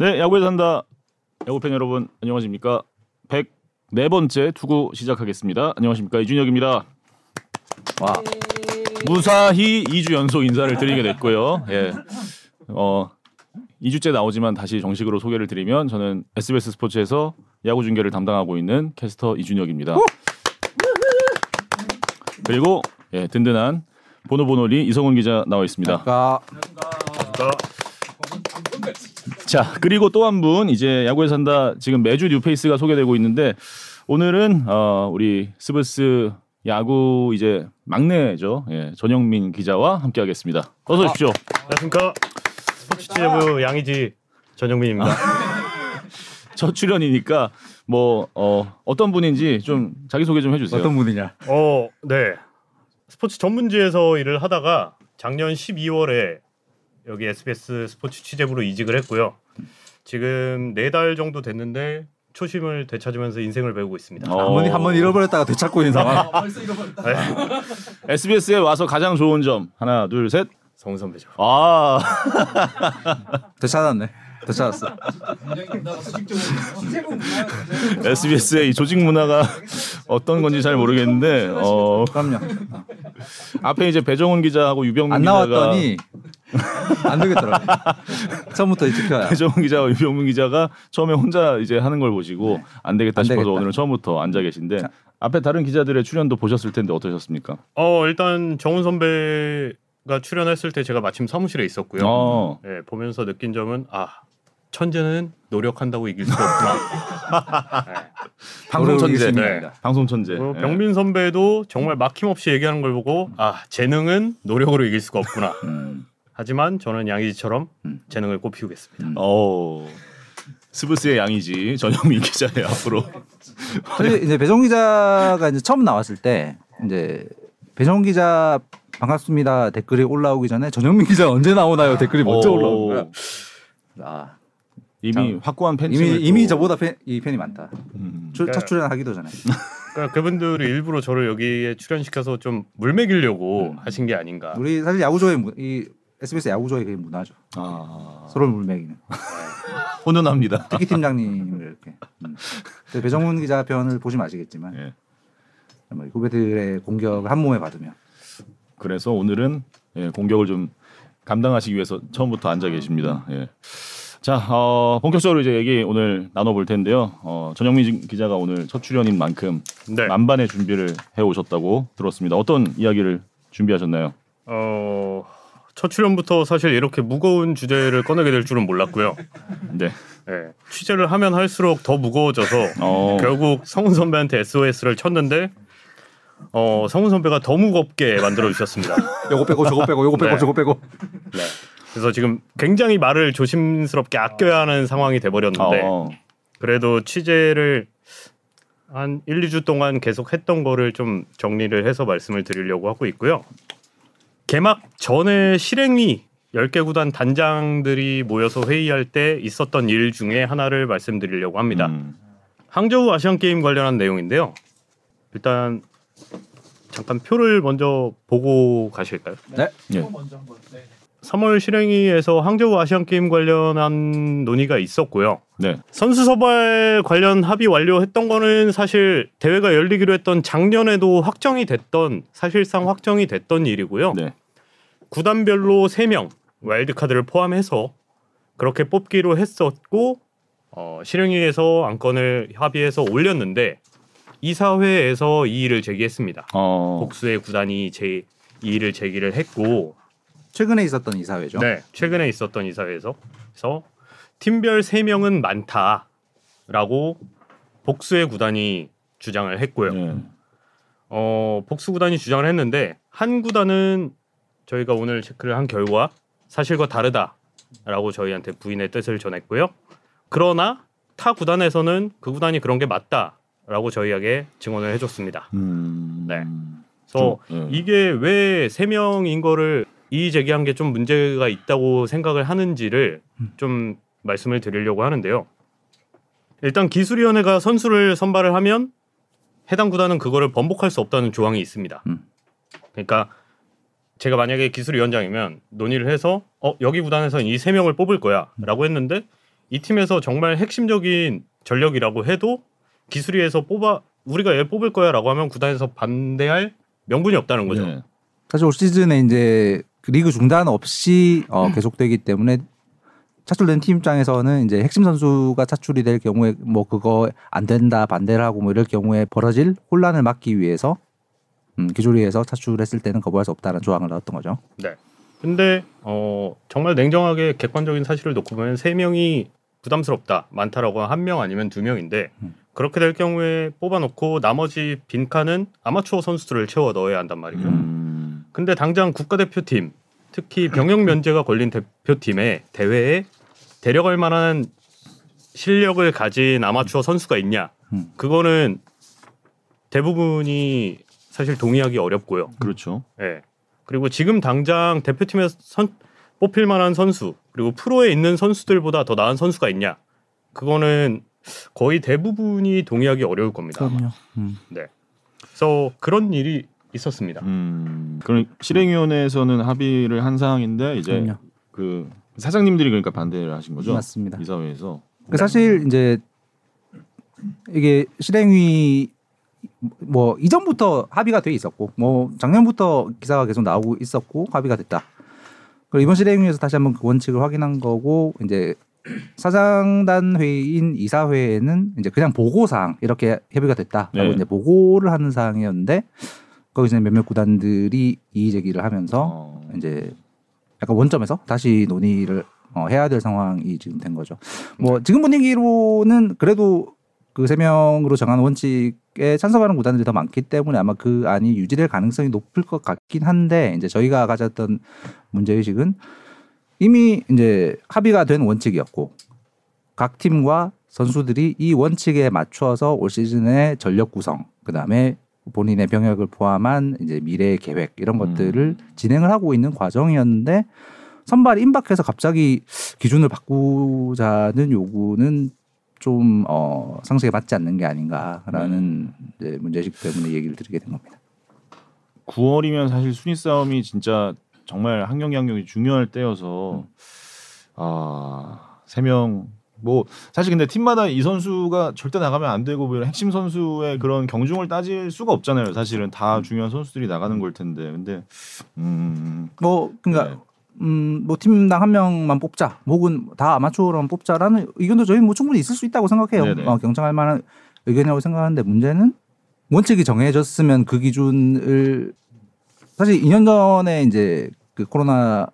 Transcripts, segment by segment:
네, 야구에 산다. 야구팬 여러분 안녕하십니까? 104번째 투구 시작하겠습니다. 안녕하십니까? 이준혁입니다. 와. 무사히 2주 연속 인사를 드리게 됐고요. 예. 어 2주째 나오지만 다시 정식으로 소개를 드리면 저는 SBS 스포츠에서 야구 중계를 담당하고 있는 캐스터 이준혁입니다. 그리고 예, 든든한 보노보노리 이성훈 기자 나와 있습니다. 자 그리고 또 한 분 이제 야구에 산다 지금 매주 뉴페이스가 소개되고 있는데 오늘은 어, 우리 스브스 야구 이제 막내죠 예, 전영민 기자와 함께하겠습니다. 어서 오십시오. 안녕하십니까 스포츠 취재부 양이지 전영민입니다. 첫 출연이니까 뭐 어, 어떤 분인지 좀 자기 소개 좀 해주세요. 어떤 분이냐? 어, 네. 스포츠 전문지에서 일을 하다가 작년 12월에 여기 SBS 스포츠 취재부로 이직을 했고요. 지금 네 달 정도 됐는데 초심을 되찾으면서 인생을 배우고 있습니다. 어. 한번 한번 잃어버렸다가 되찾고 있는 상황. 네. SBS에 와서 가장 좋은 점 하나 둘 셋. 성훈 선배죠. 아 되찾았네. 되찾았어. SBS의 이 조직 문화가 어떤 건지 잘 모르겠는데 어, 그럼요. 앞에 이제 배정훈 기자하고 유병민 안 기자가 나왔더니 안 되겠더라. 처음부터 지켜야. 배정훈 기자와 유병민 기자가 처음에 혼자 이제 하는 걸 보시고 안 되겠다 안 싶어서 되겠다. 오늘은 처음부터 앉아 계신데 앞에 다른 기자들의 출연도 보셨을 텐데 어떠셨습니까? 어, 일단 정훈 선배가 출연했을 때 제가 마침 사무실에 있었고요. 어, 네, 보면서 느낀 점은 아, 천재는 노력한다고 이길 수가 없구나. 네. 방송 천재, 모르겠습니다. 방송 천재. 어, 예. 병민 선배도 정말 막힘없이 얘기하는 걸 보고 아 재능은 노력으로 이길 수가 없구나. 음. 하지만 저는 양이지처럼 음. 재능을 꽃피우겠습니다. 어, 스브스의 양이지 전영민 기자의 앞으로. 이제 배정 기자가 이제 처음 나왔을 때 이제 배정 기자 반갑습니다 댓글이 올라오기 전에 전영민 기자 언제 나오나요 댓글이 먼저 오. 올라오는 거야. 아, 이미 확고한 팬층을 이미 또- 이미 저보다 팬, 이 팬이 많다. 음. 출, 첫 출연하기도 전에. 그러니까 그분들이 일부러 저를 여기에 출연시켜서 좀 물먹이려고 음. 하신 게 아닌가. 우리 사실 야구조의 문- 이 SBS 야구조의 그 문화죠. 아, 서로 물매기는. 훈훈합니다. 특히 팀장님을 이렇게. 음. 배정훈 기자 편을 보시면 아시겠지만 예. 뭐 후배들의 공격을 한 몸에 받으면 그래서 오늘은 예, 공격을 좀 감당하시기 위해서 처음부터 앉아 계십니다. 예. 자, 어, 본격적으로 이제 얘기 오늘 나눠볼 텐데요. 어, 전영민 기자가 오늘 첫 출연인 만큼 네. 만반의 준비를 해 오셨다고 들었습니다. 어떤 이야기를 준비하셨나요? 어, 첫 출연부터 사실 이렇게 무거운 주제를 꺼내게 될 줄은 몰랐고요. 네. 네, 취재를 하면 할수록 더 무거워져서 어, 결국 성훈 선배한테 SOS를 쳤는데 어, 성훈 선배가 더 무겁게 만들어 주셨습니다. 요거 빼고 저거 빼고 요거 빼고 네. 저거 빼고 네. 그래서 지금 굉장히 말을 조심스럽게 아껴야 하는 상황이 돼 버렸는데 어, 그래도 취재를 한 1, 2주 동안 계속 했던 거를 좀 정리를 해서 말씀을 드리려고 하고 있고요. 개막 전에 실행위 10개 구단 단장들이 모여서 회의할 때 있었던 일 중에 하나를 말씀드리려고 합니다. 음, 항저우 아시안 게임 관련한 내용인데요. 일단 잠깐 표를 먼저 보고 가실까요? 네. 예. 3월 실행위에서 항저우 아시안 게임 관련한 논의가 있었고요. 네. 선수 서발 관련 합의 완료했던 거는 사실 대회가 열리기로 했던 작년에도 확정이 됐던 사실상 확정이 됐던 일이고요. 네. 구단별로 3명 와일드카드를 포함해서 그렇게 뽑기로 했었고 어, 실행위에서 안건을 합의해서 올렸는데 이사회에서 이의를 제기했습니다. 어, 복수의 구단이 제 이의를 제기를 했고 최근에 있었던 이사회죠. 네, 최근에 있었던 이사회에서 그래서 팀별 3명은 많다라고 복수의 구단이 주장을 했고요. 예. 어, 복수 구단이 주장을 했는데 한 구단은 저희가 오늘 체크를 한 결과 사실과 다르다라고 저희한테 부인의 뜻을 전했고요. 그러나 타 구단에서는 그 구단이 그런 게 맞다라고 저희에게 증언을 해줬습니다. 음, 네. 그래서 좀, 예. 이게 왜 세 명인 거를 이의 제기한 게 좀 문제가 있다고 생각을 하는지를 좀 말씀을 드리려고 하는데요. 일단 기술위원회가 선수를 선발을 하면 해당 구단은 그거를 번복할 수 없다는 조항이 있습니다. 음. 그러니까 제가 만약에 기술위원장이면 논의를 해서 어 여기 구단에서는 이 세 명을 뽑을 거야라고 했는데 이 팀에서 정말 핵심적인 전력이라고 해도 기술위에서 뽑아 우리가 얘 뽑을 거야라고 하면 구단에서 반대할 명분이 없다는 거죠. 네. 사실 올 시즌에 이제 그 리그 중단 없이 어, 계속되기 때문에 차출된 팀 입장에서는 이제 핵심 선수가 차출이 될 경우에 뭐 그거 안 된다 반대를 하고 뭐 이럴 경우에 벌어질 혼란을 막기 위해서 음, 기조리에서 차출했을 때는 거부할 수 없다는 조항을 넣었던 거죠. 네. 근데 어 정말 냉정하게 객관적인 사실을 놓고 보면 세 명이 부담스럽다 많다라고 한 명 아니면 두 명인데 음. 그렇게 될 경우에 뽑아놓고 나머지 빈칸은 아마추어 선수들을 채워 넣어야 한단 말이죠. 음. 근데 당장 국가대표팀 특히 병역 면제가 걸린 대표팀에 대회에 데려갈 만한 실력을 가진 아마추어 선수가 있냐? 음. 그거는 대부분이 사실 동의하기 어렵고요. 그렇죠. 예. 그리고 지금 당장 대표팀에 선, 뽑힐 만한 선수 그리고 프로에 있는 선수들보다 더 나은 선수가 있냐? 그거는 거의 대부분이 동의하기 어려울 겁니다. 아마. 음. 그래서 그런 일이 있었습니다. 음. 그럼 실행위원회에서는 합의를 한 사항인데 이제 그럼요. 그 사장님들이 그러니까 반대를 하신 거죠. 맞습니다. 이사회에서. 그 사실 이제 이게 실행위 뭐 이전부터 합의가 돼 있었고 뭐 작년부터 기사가 계속 나오고 있었고 합의가 됐다. 그리고 이번 실행위에서 다시 한번 그 원칙을 확인한 거고 이제 사장단 회의인 이사회에는 이제 그냥 보고 사항 이렇게 협의가 됐다라고 네. 이제 보고를 하는 사항이었는데 거기서 몇몇 구단들이 이의 제기를 하면서 어. 이제 약간 원점에서 다시 논의를 어, 해야 될 상황이 지금 된 거죠. 뭐 지금 분위기로는 그래도 그 세 명으로 정한 원칙에 찬성하는 구단들이 더 많기 때문에 아마 그 안이 유지될 가능성이 높을 것 같긴 한데 이제 저희가 가졌던 문제 의식은 이미 이제 합의가 된 원칙이었고 각 팀과 선수들이 이 원칙에 맞춰서 올 시즌의 전력 구성 그다음에 본인의 병역을 포함한 이제 미래 계획 이런 것들을 진행을 하고 있는 과정이었는데 선발 임박해서 갑자기 기준을 바꾸자는 요구는 좀 어, 상식에 맞지 않는 게 아닌가라는 이제 문제식 때문에 얘기를 드리게 된 겁니다. 9월이면 사실 순위 싸움이 진짜 정말 한 경기 한 경기 중요할 때여서 아세 명 뭐 사실 근데 팀마다 이 선수가 절대 나가면 안 되고 뭐 핵심 선수의 그런 경중을 따질 수가 없잖아요. 사실은 다 중요한 선수들이 나가는 걸 텐데 근데 음뭐 그러니까 네. 음, 뭐 팀당 한 명만 뽑자, 혹은 다 아마추어로만 뽑자라는 의견도 저희 뭐 충분히 있을 수 있다고 생각해요. 네네. 어, 경청할 만한 의견이라고 생각하는데 문제는 원칙이 정해졌으면 그 기준을 사실 2년 전에 이제 그 코로나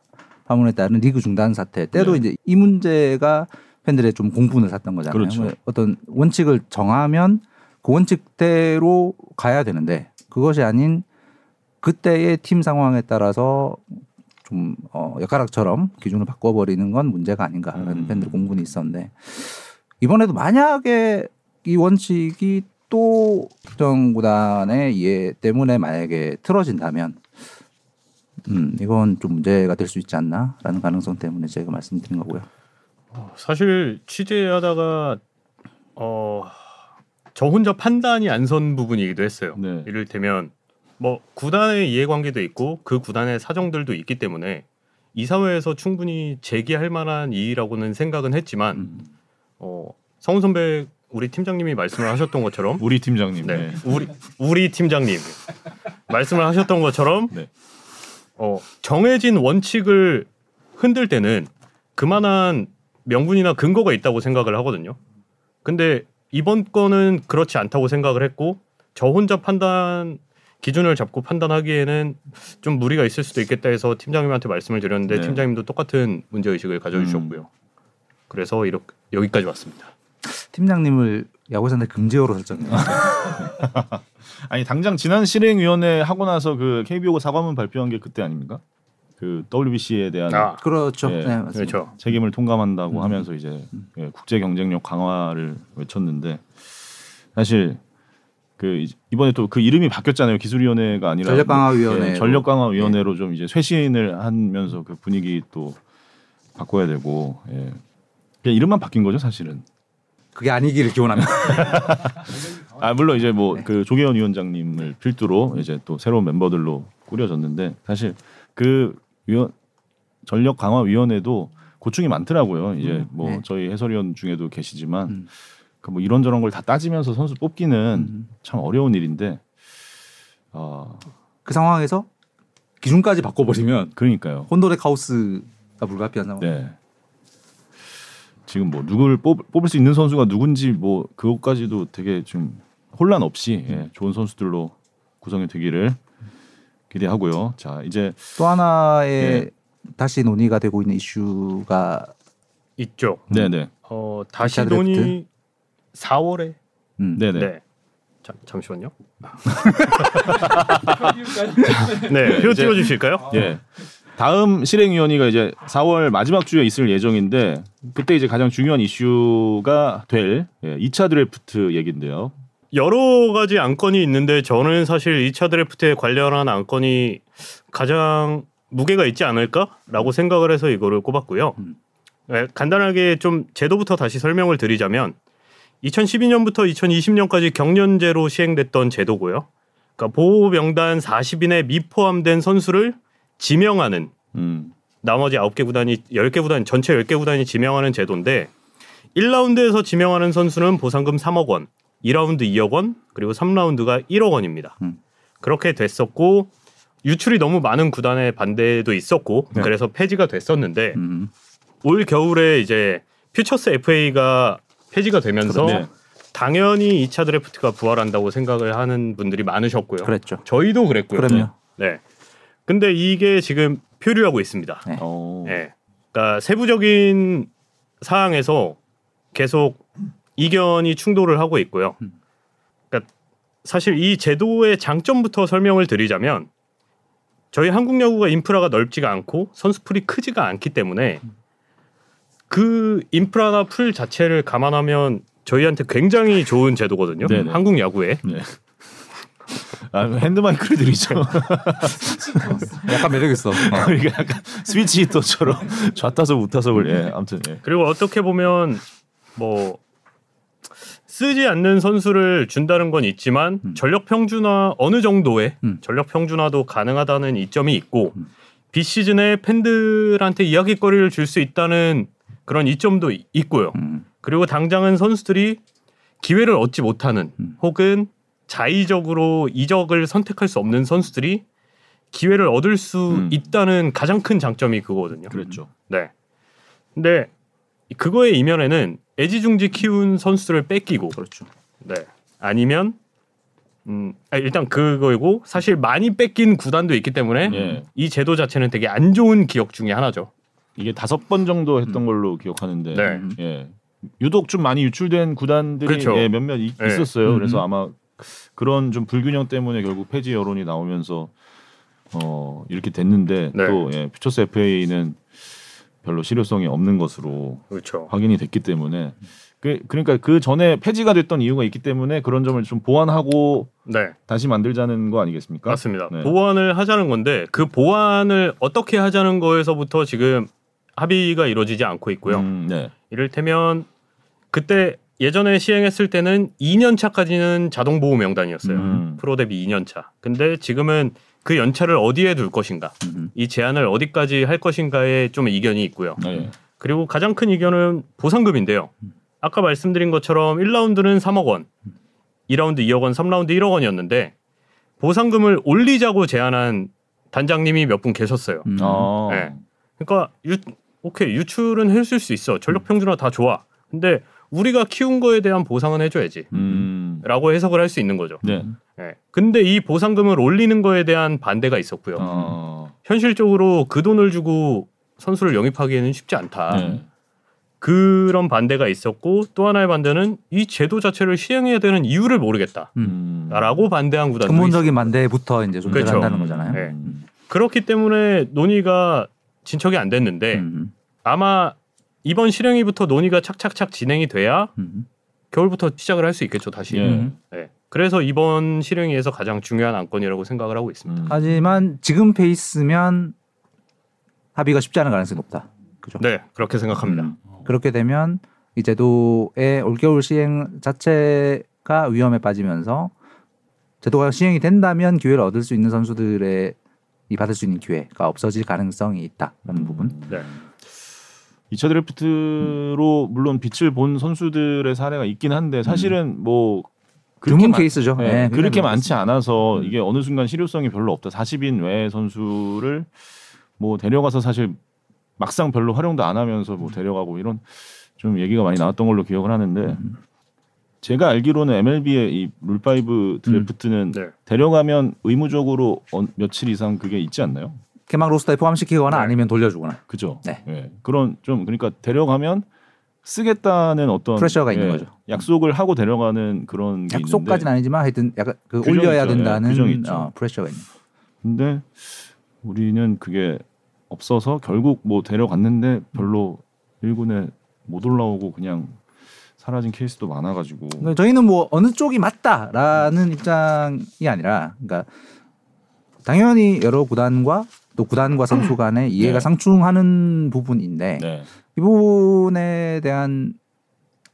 파문에 따른 리그 중단 사태 때도 네. 이제 이 문제가 팬들의 좀 공분을 샀던 거잖아요. 그렇죠. 어떤 원칙을 정하면 그 원칙대로 가야 되는데 그것이 아닌 그때의 팀 상황에 따라서 좀 어, 엿가락처럼 기준을 바꿔버리는 건 문제가 아닌가라는 음. 팬들 공분이 있었는데 이번에도 만약에 이 원칙이 또 특정 구단의 이해 때문에 만약에 틀어진다면 음 이건 좀 문제가 될 수 있지 않나라는 가능성 때문에 제가 말씀드린 거고요. 사실 취재하다가 어, 저 혼자 판단이 안 선 부분이기도 했어요. 네. 이를테면 뭐 구단의 이해관계도 있고 그 구단의 사정들도 있기 때문에 이사회에서 충분히 제기할 만한 이의라고는 생각은 했지만 음. 어, 성훈 선배 우리 팀장님이 말씀을 하셨던 것처럼 우리 팀장님 네, 네. 우리 우리 팀장님 말씀을 하셨던 것처럼 네. 어, 정해진 원칙을 흔들 때는 그만한 명분이나 근거가 있다고 생각을 하거든요. 근데 이번 건은 그렇지 않다고 생각을 했고 저 혼자 판단 기준을 잡고 판단하기에는 좀 무리가 있을 수도 있겠다 해서 팀장님한테 말씀을 드렸는데 네. 팀장님도 똑같은 문제 의식을 가져주셨고요. 그래서 이렇게 여기까지 왔습니다. 팀장님을 야구선대 금지어로 설정해요. 아니 당장 지난 실행위원회 하고 나서 그 KBO가 사과문 발표한 게 그때 아닙니까? 그 WBC에 대한 아, 그렇죠. 예, 네. 그렇죠. 책임을 통감한다고 음. 하면서 이제 예, 국제 경쟁력 강화를 외쳤는데 사실 그 이- 이번에 또 그 이름이 바뀌었잖아요 기술위원회가 아니라 전력 강화 위원회로. 예, 전력 강화 위원회로 좀 이제 쇄신을 하면서 그 분위기 또 바꿔야 되고 예. 그냥 이름만 바뀐 거죠 사실은. 그게 아니기를 기원합니다. 아 물론 이제 뭐 네. 그 조계현 위원장님을 필두로 이제 또 새로운 멤버들로 꾸려졌는데 사실 그 위원 전력 강화 위원회도 고충이 많더라고요. 이제 음, 뭐 네. 저희 해설위원 중에도 계시지만 음. 그뭐 이런저런 걸 다 따지면서 선수 뽑기는 음. 참 어려운 일인데 어, 그 상황에서 기준까지 바꿔버리면 그러니까요. 혼돈의 카오스가 불가피한 상황. 네. 지금 뭐 누구를 뽑, 뽑을 수 있는 선수가 누군지 뭐 그것까지도 되게 좀 혼란 없이 예, 좋은 선수들로 구성이 되기를 기대하고요. 자 이제 또 하나의 예. 다시 논의가 되고 있는 이슈가 있죠. 네네 어, 다시? 논의 4월에 음. 네네 네. 자, 잠시만요. 네, 표 띄워 주실까요? 예. 다음 실행위원회가 이제 4월 마지막 주에 있을 예정인데 그때 이제 가장 중요한 이슈가 될 예, 2차 드래프트 얘긴데요. 여러 가지 안건이 있는데 저는 사실 2차 드래프트에 관련한 안건이 가장 무게가 있지 않을까라고 생각을 해서 이거를 꼽았고요. 음. 네, 간단하게 좀 제도부터 다시 설명을 드리자면 2012년부터 2020년까지 경년제로 시행됐던 제도고요. 그러니까 보호 명단 40인에 미포함된 선수를 지명하는 음. 나머지 9개 구단이 10개 구단 전체 10개 구단이 지명하는 제도인데 1라운드에서 지명하는 선수는 보상금 3억 원, 2라운드 2억 원, 그리고 3라운드가 1억 원입니다. 음. 그렇게 됐었고 유출이 너무 많은 구단의 반대도 있었고 네. 그래서 폐지가 됐었는데 음. 올 겨울에 이제 퓨처스 FA가 폐지가 되면서 네. 당연히 2차 드래프트가 부활한다고 생각을 하는 분들이 많으셨고요. 그랬죠. 저희도 그랬고요. 그럼요. 네. 근데 이게 지금 표류하고 있습니다. 네. 어. 예. 그러니까 세부적인 사항에서 계속 이견이 충돌을 하고 있고요. 음. 그러니까 사실 이 제도의 장점부터 설명을 드리자면 저희 한국 야구가 인프라가 넓지가 않고 선수풀이 크지가 않기 때문에 그 인프라나 풀 자체를 감안하면 저희한테 굉장히 좋은 제도거든요. 네네. 한국 야구에. 네. 아, 핸드마이크를 드리죠. 약간 매력 있어. 어. 이게 약간 스위치 히터처럼 좌타석 우타석을 예, 아무튼 예. 그리고 어떻게 보면 뭐 쓰지 않는 선수를 준다는 건 있지만 음. 전력 평준화 어느 정도의 음. 전력 평준화도 가능하다는 이점이 있고 음. 비시즌에 팬들한테 이야기거리를 줄 수 있다는 그런 이점도 이- 있고요. 음. 그리고 당장은 선수들이 기회를 얻지 못하는 음. 혹은 자의적으로 이적을 선택할 수 없는 선수들이 기회를 얻을 수 음. 있다는 가장 큰 장점이 그거거든요. 그랬죠. 네. 근데 그거의 이면에는 애지중지 키운 선수들을 뺏기고 그렇죠. 네. 아니면 음 아, 일단 그거이고 사실 많이 뺏긴 구단도 있기 때문에 예. 이 제도 자체는 되게 안 좋은 기억 중에 하나죠. 이게 다섯 번 정도 했던 걸로 기억하는데 네. 예. 유독 좀 많이 유출된 구단들이 그렇죠. 예, 몇몇 이- 네. 있었어요. 음. 그래서 아마 그런 좀 불균형 때문에 결국 폐지 여론이 나오면서 어, 이렇게 됐는데 네. 또 예, 퓨처스 FA는 별로 실효성이 없는 것으로 그렇죠. 확인이 됐기 때문에 그, 그러니까 그 전에 폐지가 됐던 이유가 있기 때문에 그런 점을 좀 보완하고 네. 다시 만들자는 거 아니겠습니까? 맞습니다. 네. 보완을 하자는 건데 그 보완을 어떻게 하자는 거에서부터 지금 합의가 이루어지지 않고 있고요. 음, 네. 이를테면 그때 예전에 시행했을 때는 2년 차까지는 자동 보호 명단이었어요. 음. 프로 데뷔 2년 차. 근데 지금은 그 연차를 어디에 둘 것인가, 음. 이 제한을 어디까지 할 것인가에 좀 이견이 있고요. 네. 그리고 가장 큰 이견은 보상금인데요. 아까 말씀드린 것처럼 1라운드는 3억 원, 2라운드 2억 원, 3라운드 1억 원이었는데 보상금을 올리자고 제안한 단장님이 몇 분 계셨어요. 음. 아. 네. 그러니까 유, 오케이 유출은 해줄 수 있어 전력 평준화 다 좋아. 근데 우리가 키운 거에 대한 보상은 해줘야지. 음. 라고 해석을 할 수 있는 거죠. 네. 예. 근데 이 보상금을 올리는 거에 대한 반대가 있었고요. 어. 현실적으로 그 돈을 주고 선수를 영입하기에는 쉽지 않다. 네. 그런 반대가 있었고 또 하나의 반대는 이 제도 자체를 시행해야 되는 이유를 모르겠다. 음. 라고 반대한 구단도 있어요. 근본적인 반대부터 이제 존재를 그렇죠. 한다는 거잖아요. 네. 음. 그렇기 때문에 논의가 진척이 안 됐는데 음. 아마 이번 실행위부터 논의가 착착착 진행이 돼야 음. 겨울부터 시작을 할 수 있겠죠 다시. 예. 음. 네. 그래서 이번 실행위에서 가장 중요한 안건이라고 생각을 하고 있습니다. 음. 하지만 지금 페이스면 합의가 쉽지 않은 가능성이 높다. 그죠? 네, 그렇게 생각합니다. 음. 그렇게 되면 이 제도의 올겨울 시행 자체가 위험에 빠지면서 제도가 시행이 된다면 기회를 얻을 수 있는 선수들의 이 받을 수 있는 기회가 없어질 가능성이 있다라는 부분. 네. 2차 드래프트로 물론 빛을 본 선수들의 사례가 있긴 한데 사실은 뭐 그렇게 드문 많- 케이스죠. 네, 네, 그렇게 많지 않아서 음. 이게 어느 순간 실효성이 별로 없다. 40인 외의 선수를 뭐 데려가서 사실 막상 별로 활용도 안 하면서 음. 뭐 데려가고 이런 좀 얘기가 많이 나왔던 걸로 기억을 하는데 음. 제가 알기로는 MLB의 이 Rule Five 드래프트는 네. 데려가면 의무적으로 어- 며칠 이상 그게 있지 않나요? 개막 로스터에 포함시키거나 네. 아니면 돌려주거나 그죠? 네. 예. 그런 좀 그러니까 데려가면 쓰겠다는 어떤 프레셔가 있는 예, 거죠. 약속을 하고 데려가는 그런 게 약속까지는 아니지만 하여튼 약간 그 올려야 있죠. 예, 된다는 있죠. 어, 프레셔가 있는. 근데 우리는 그게 없어서 결국 뭐 데려갔는데 별로 1군에 못 올라오고 그냥 사라진 케이스도 많아가지고 저희는 뭐 어느 쪽이 맞다라는 입장이 아니라, 그러니까 당연히 여러 구단과 또 구단과 선수 간의 이해가 네. 상충하는 부분인데 네. 이 부분에 대한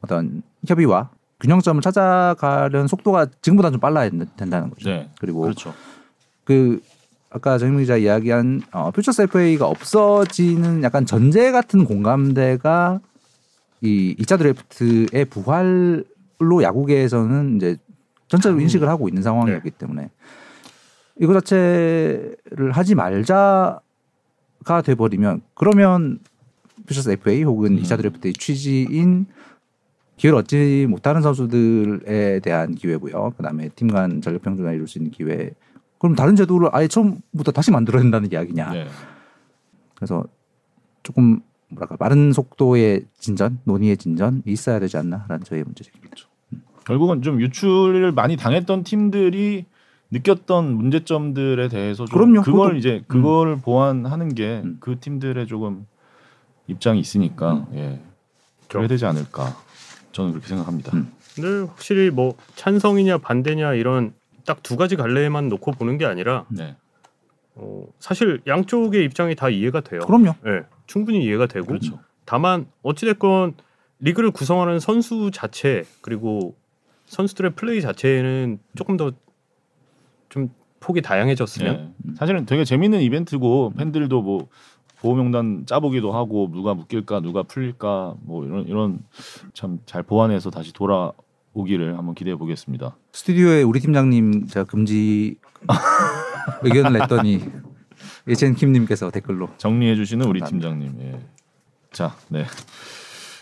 어떤 협의와 균형점을 찾아가려는 속도가 지금보다 좀 빨라야 된다는 거죠. 네. 그리고 그렇죠. 그 아까 정민 기자 이야기한 어, 퓨처스 FA가 없어지는 약간 전제 같은 공감대가 이 2차 드래프트의 부활로 야구계에서는 이제 전체로 인식을 하고 있는 상황이기 때문에 이거 자체를 하지 말자가 돼버리면 그러면 퓨처스 FA 혹은 음. 2차 드래프트의 취지인 기회를 얻지 못하는 선수들에 대한 기회고요. 그다음에 팀 간 전력 평준화 이룰 수 있는 기회. 그럼 다른 제도를 아예 처음부터 다시 만들어야 된다는 이야기냐. 네. 그래서 조금 뭐랄까 빠른 속도의 진전, 논의의 진전이 있어야 되지 않나라는 저의 문제제기입니다. 결국은 좀 유출을 많이 당했던 팀들이 느꼈던 문제점들에 대해서 좀 그럼요. 그걸 그것도- 이제 그걸 보완하는 게 음. 그 팀들의 조금 입장이 있으니까 예. 그래야 되지 않을까 저는 그렇게 생각합니다. 음. 근데 확실히 뭐 찬성이냐 반대냐 이런 딱 두 가지 갈래만 놓고 보는 게 아니라 네. 어, 사실 양쪽의 입장이 다 이해가 돼요. 그럼요. 예, 충분히 이해가 되고 그렇죠. 다만 어찌됐건 리그를 구성하는 선수 자체 그리고 선수들의 플레이 자체는 조금 더 좀 폭이 다양해졌으면 네. 사실은 되게 재밌는 이벤트고 팬들도 뭐 보호 명단 짜보기도 하고 누가 묶일까 누가 풀릴까 뭐 이런 이런 참 잘 보완해서 다시 돌아오기를 한번 기대해 보겠습니다. 스튜디오에 우리 팀장님 제가 금지 의견을 냈더니 예첸 킴님께서 댓글로 정리해 주시는 우리. 팀장님. 예. 자, 네.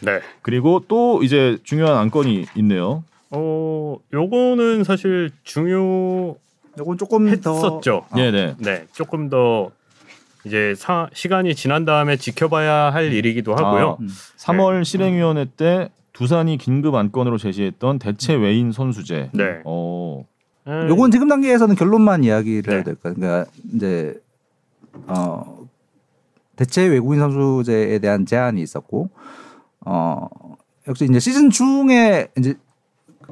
네. 그리고 또 이제 중요한 안건이 있네요. 어, 요거는 사실 중요 했었죠. 이건 조금 더 아. 네, 네. 네, 조금 더 이제 사, 시간이 지난 다음에 지켜봐야 할 일이기도 하고요. 음. 3월 실행위원회 때 두산이 긴급 안건으로 제시했던 대체 외인 선수제. 네. 어, 에, 요건 지금 단계에서는 결론만 이야기를 네. 해야 될까. 그러니까 이제 어 대체 외국인 선수제에 대한 제안이 있었고 어 역시 이제 시즌 중에 이제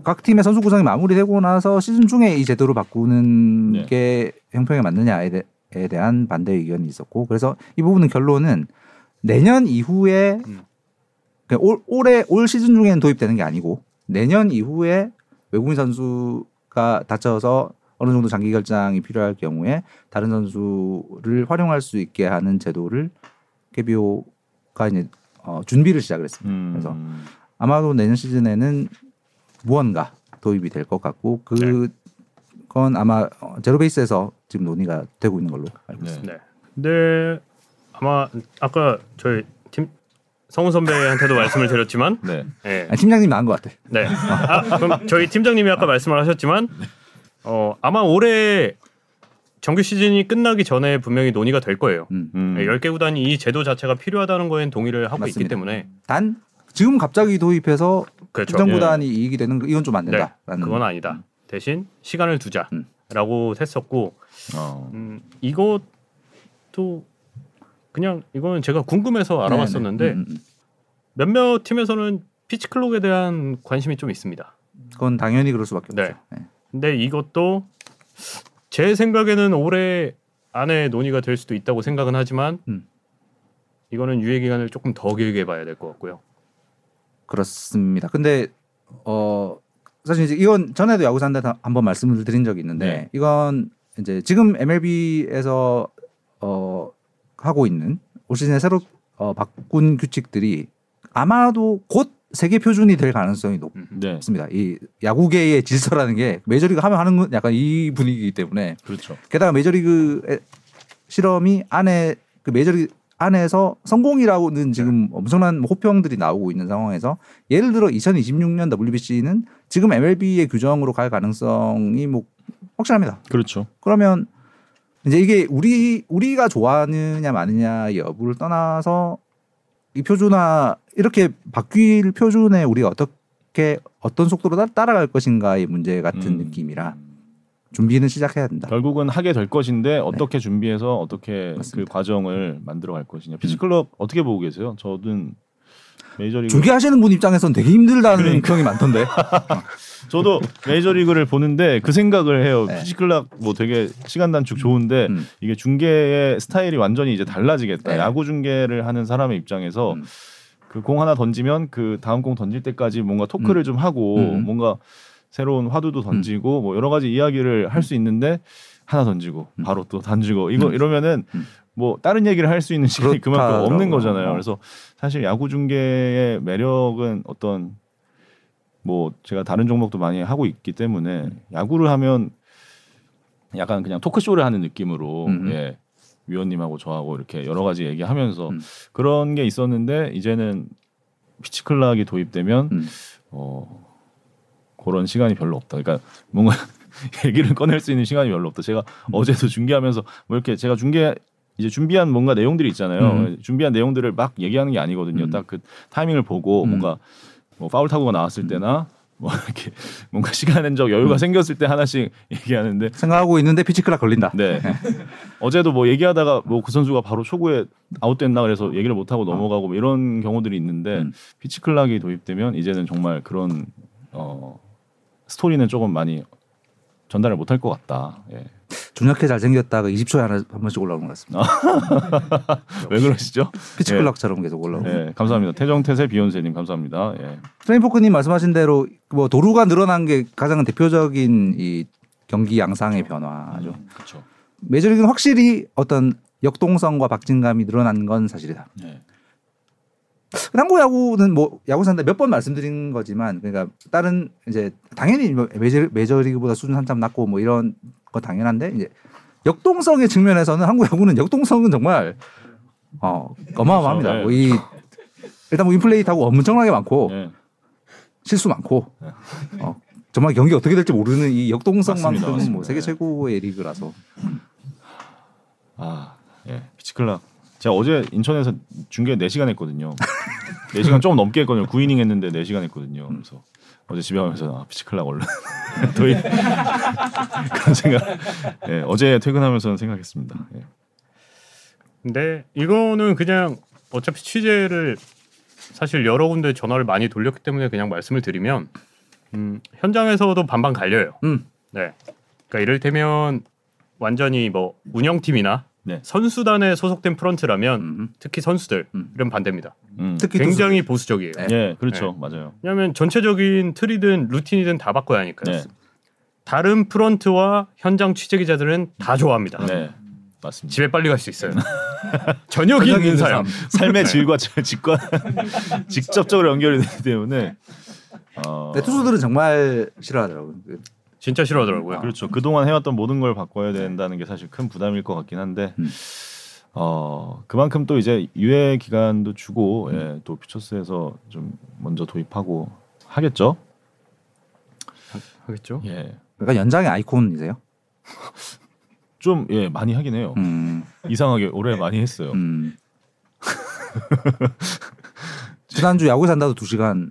각 팀의 선수 구성이 마무리되고 나서 시즌 중에 이 제도를 바꾸는 네. 게 형평에 맞느냐에 대, 에 대 한 반대 의견이 있었고 그래서 이 부분은 결론은 내년 이후에 음. 그러니까 올, 올해 올 시즌 중에는 도입되는 게 아니고 내년 이후에 외국인 선수가 다쳐서 어느 정도 장기 결장이 필요할 경우에 다른 선수를 활용할 수 있게 하는 제도를 KBO가 이제 어, 준비를 시작을 했습니다. 음, 그래서 아마도 내년 시즌에는 무언가 도입이 될 것 같고 그건 아마 어, 제로베이스에서 지금 논의가 되고 있는 걸로 알고 네. 있습니다. 네. 근데 아마 아까 저희 팀 성훈 선배한테도 말씀을 드렸지만, 네. 예, 아니, 팀장님 나은 것 같아. 네. 아, 그럼 저희 팀장님이 아까 말씀을 하셨지만, 어 아마 올해 정규 시즌이 끝나기 전에 분명히 논의가 될 거예요. 음. 음. 네, 10개 구단이 이 제도 자체가 필요하다는 거엔 동의를 하고 있기 맞습니다. 때문에 단 지금 갑자기 도입해서 그렇죠. 특정 예. 구단이 이익이 되는 거 이건 좀안 네, 된다라는 그건 아니다. 대신 시간을 음. 두자라고 했었고 어. 음, 이것도 그냥 이거는 제가 궁금해서 알아봤었는데 네, 네. 음, 음, 음. 몇몇 팀에서는 피치클록에 대한 관심이 좀 있습니다. 그건 당연히 그럴 수밖에 네. 없죠. 네. 근데 이것도 제 생각에는 올해 안에 논의가 될 수도 있다고 생각은 하지만 음. 이거는 유예 기간을 조금 더 길게 봐야 될 것 같고요. 그렇습니다. 근데 어 사실 이제 이건 전에도 야구 산다 한번 말씀을 드린 적이 있는데 네. 이건 이제 지금 MLB에서 어 하고 있는 올 시즌에 새로 어, 바꾼 규칙들이 아마도 곧 세계 표준이 될 가능성이 높. 네, 습니다. 이 야구계의 질서라는 게 메이저리그 하면 하는 건 약간 이 분위기이기 때문에 그렇죠. 게다가 메이저리그 실험이 안에 그 메이저리그 안에서 성공이라고는 지금 엄청난 호평들이 나오고 있는 상황에서 예를 들어 2026년 WBC는 지금 MLB의 규정으로 갈 가능성이 뭐 확실합니다. 그렇죠. 그러면 이제 이게 우리 우리가 좋아하느냐 마느냐 여부를 떠나서 이 표준화 이렇게 바뀔 표준에 우리가 어떻게 어떤 속도로 따- 따라갈 것인가의 문제 같은 음. 느낌이라 준비는 시작해야 된다. 결국은 하게 될 것인데 어떻게 준비해서 어떻게 그 맞습니다. 과정을 만들어 갈 것이냐. 피지클럽 어떻게 보고 계세요? 저는 메이저리그 중계하시는 분 입장에서는 되게 힘들다는 그러니까. 평이 많던데. 저도 메이저리그를 보는데 그 생각을 해요. 네. 피지클럽 뭐 되게 시간 단축 좋은데 음. 이게 중계의 스타일이 완전히 이제 달라지겠다. 네. 야구 중계를 하는 사람의 입장에서 음. 그공 하나 던지면 그 다음 공 던질 때까지 뭔가 토크를 좀 하고 음. 뭔가 새로운 화두도 던지고 뭐 여러 가지 이야기를 할 수 있는데 하나 던지고 음. 바로 또 던지고 이거 음. 이러면은 음. 뭐 다른 얘기를 할 수 있는 시간이 그만큼. 없는 거잖아요. 어. 그래서 사실 야구 중계의 매력은 어떤 뭐 제가 다른 종목도 많이 하고 있기 때문에 음. 야구를 하면 약간 그냥 토크쇼를 하는 느낌으로 음. 예. 위원님하고 저하고 이렇게 여러 가지 얘기하면서 음. 그런 게 있었는데 이제는 피치클락이 도입되면 음. 어 그런 시간이 별로 없다. 그러니까 뭔가 얘기를 꺼낼 수 있는 시간이 별로 없다. 제가 음. 어제도 중계하면서 뭐 이렇게 제가 중계 이제 준비한 뭔가 내용들이 있잖아요. 음. 준비한 내용들을 막 얘기하는 게 아니거든요. 음. 딱그 타이밍을 보고 음. 뭔가 뭐 파울 타구가 나왔을 때나 뭐 이렇게 뭔가 시간적 여유가 음. 생겼을 때 하나씩 얘기하는데 생각하고 있는데 피치클락 걸린다. 네. 어제도 뭐 얘기하다가 뭐 그 선수가 바로 초구에 아웃됐나 그래서 얘기를 못 하고 넘어가고 뭐 이런 경우들이 있는데 음. 피치클락이 도입되면 이제는 정말 그런 어 스토리는 조금 많이 전달을 못할 것 같다. 예. 준혁해 잘생겼다가 20초에 하나 한 번씩 올라오는 것 같습니다. 왜 그러시죠? 피치클락처럼 계속 올라오고. 예, 감사합니다. 태정태세 비욘세님 감사합니다. 예. 트레인포크님 말씀하신 대로 뭐 도루가 늘어난 게 가장 대표적인 이 경기 양상의 변화죠. 그렇죠. 메이저리그는 확실히 어떤 역동성과 박진감이 늘어난 건 사실이다. 예. 한국 야구는 뭐 야구 산다 몇 번 말씀드린 거지만 그러니까 다른 이제 당연히 뭐 메이저 메이저리그보다 수준 한참 낮고 뭐 이런 거 당연한데 이제 역동성의 측면에서는 한국 야구는 역동성은 정말 어 어마어마합니다. 그렇죠. 뭐이 일단 뭐 인플레이 타고 엄청나게 많고 예. 실수 많고 어 정말 경기 어떻게 될지 모르는 이 맞습니다. 역동성만큼 맞습니다. 뭐 세계 네. 최고의 리그라서 아, 예. 피치클락. 제가 어제 인천에서 중계 4시간 했거든요. 4시간 조금 넘게 했거든요. 9이닝 했는데 4시간 했거든요. 그래서 어제 집에 가면서 아, 피치클락 얼른 도입 그런 생각. 예, 어제 퇴근하면서는 생각했습니다. 예. 근데 이거는 그냥 어차피 취재를 사실 여러 군데 전화를 많이 돌렸기 때문에 그냥 말씀을 드리면 음, 현장에서도 반반 갈려요. 음. 네. 그러니까 이를테면 완전히 뭐 운영팀이나 네. 선수단에 소속된 프런트라면 음. 특히 선수들은 음. 반대입니다. 음. 특히 굉장히 보수적이에요. 네. 예, 그렇죠. 맞아요. 왜냐하면 전체적인 틀이든 루틴이든 다 바꿔야 하니까요. 네. 다른 프런트와 현장 취재 기자들은 다 좋아합니다. 네. 맞습니다. 집에 빨리 갈 수 있어요. 저녁이 저녁이 있는 있는 삶. 삶의 질과 직관 직접적으로 연결이 되기 때문에 어, 네, 투수들은 정말 싫어하더라고요. 그 진짜 싫어하더라고요. 그렇죠. 그동안 해왔던 모든 걸 바꿔야 된다는 게 사실 큰 부담일 것 같긴 한데 음. 어 그만큼 또 이제 유예 기간도 주고 예, 또 퓨처스에서 좀 먼저 도입하고 하겠죠. 하 겠죠. 예. 그러니까 연장의 아이콘이세요? 좀 예, 많이 하긴 해요. 음. 이상하게 올해 많이 했어요. 음. 지난주 야구 산다도 2시간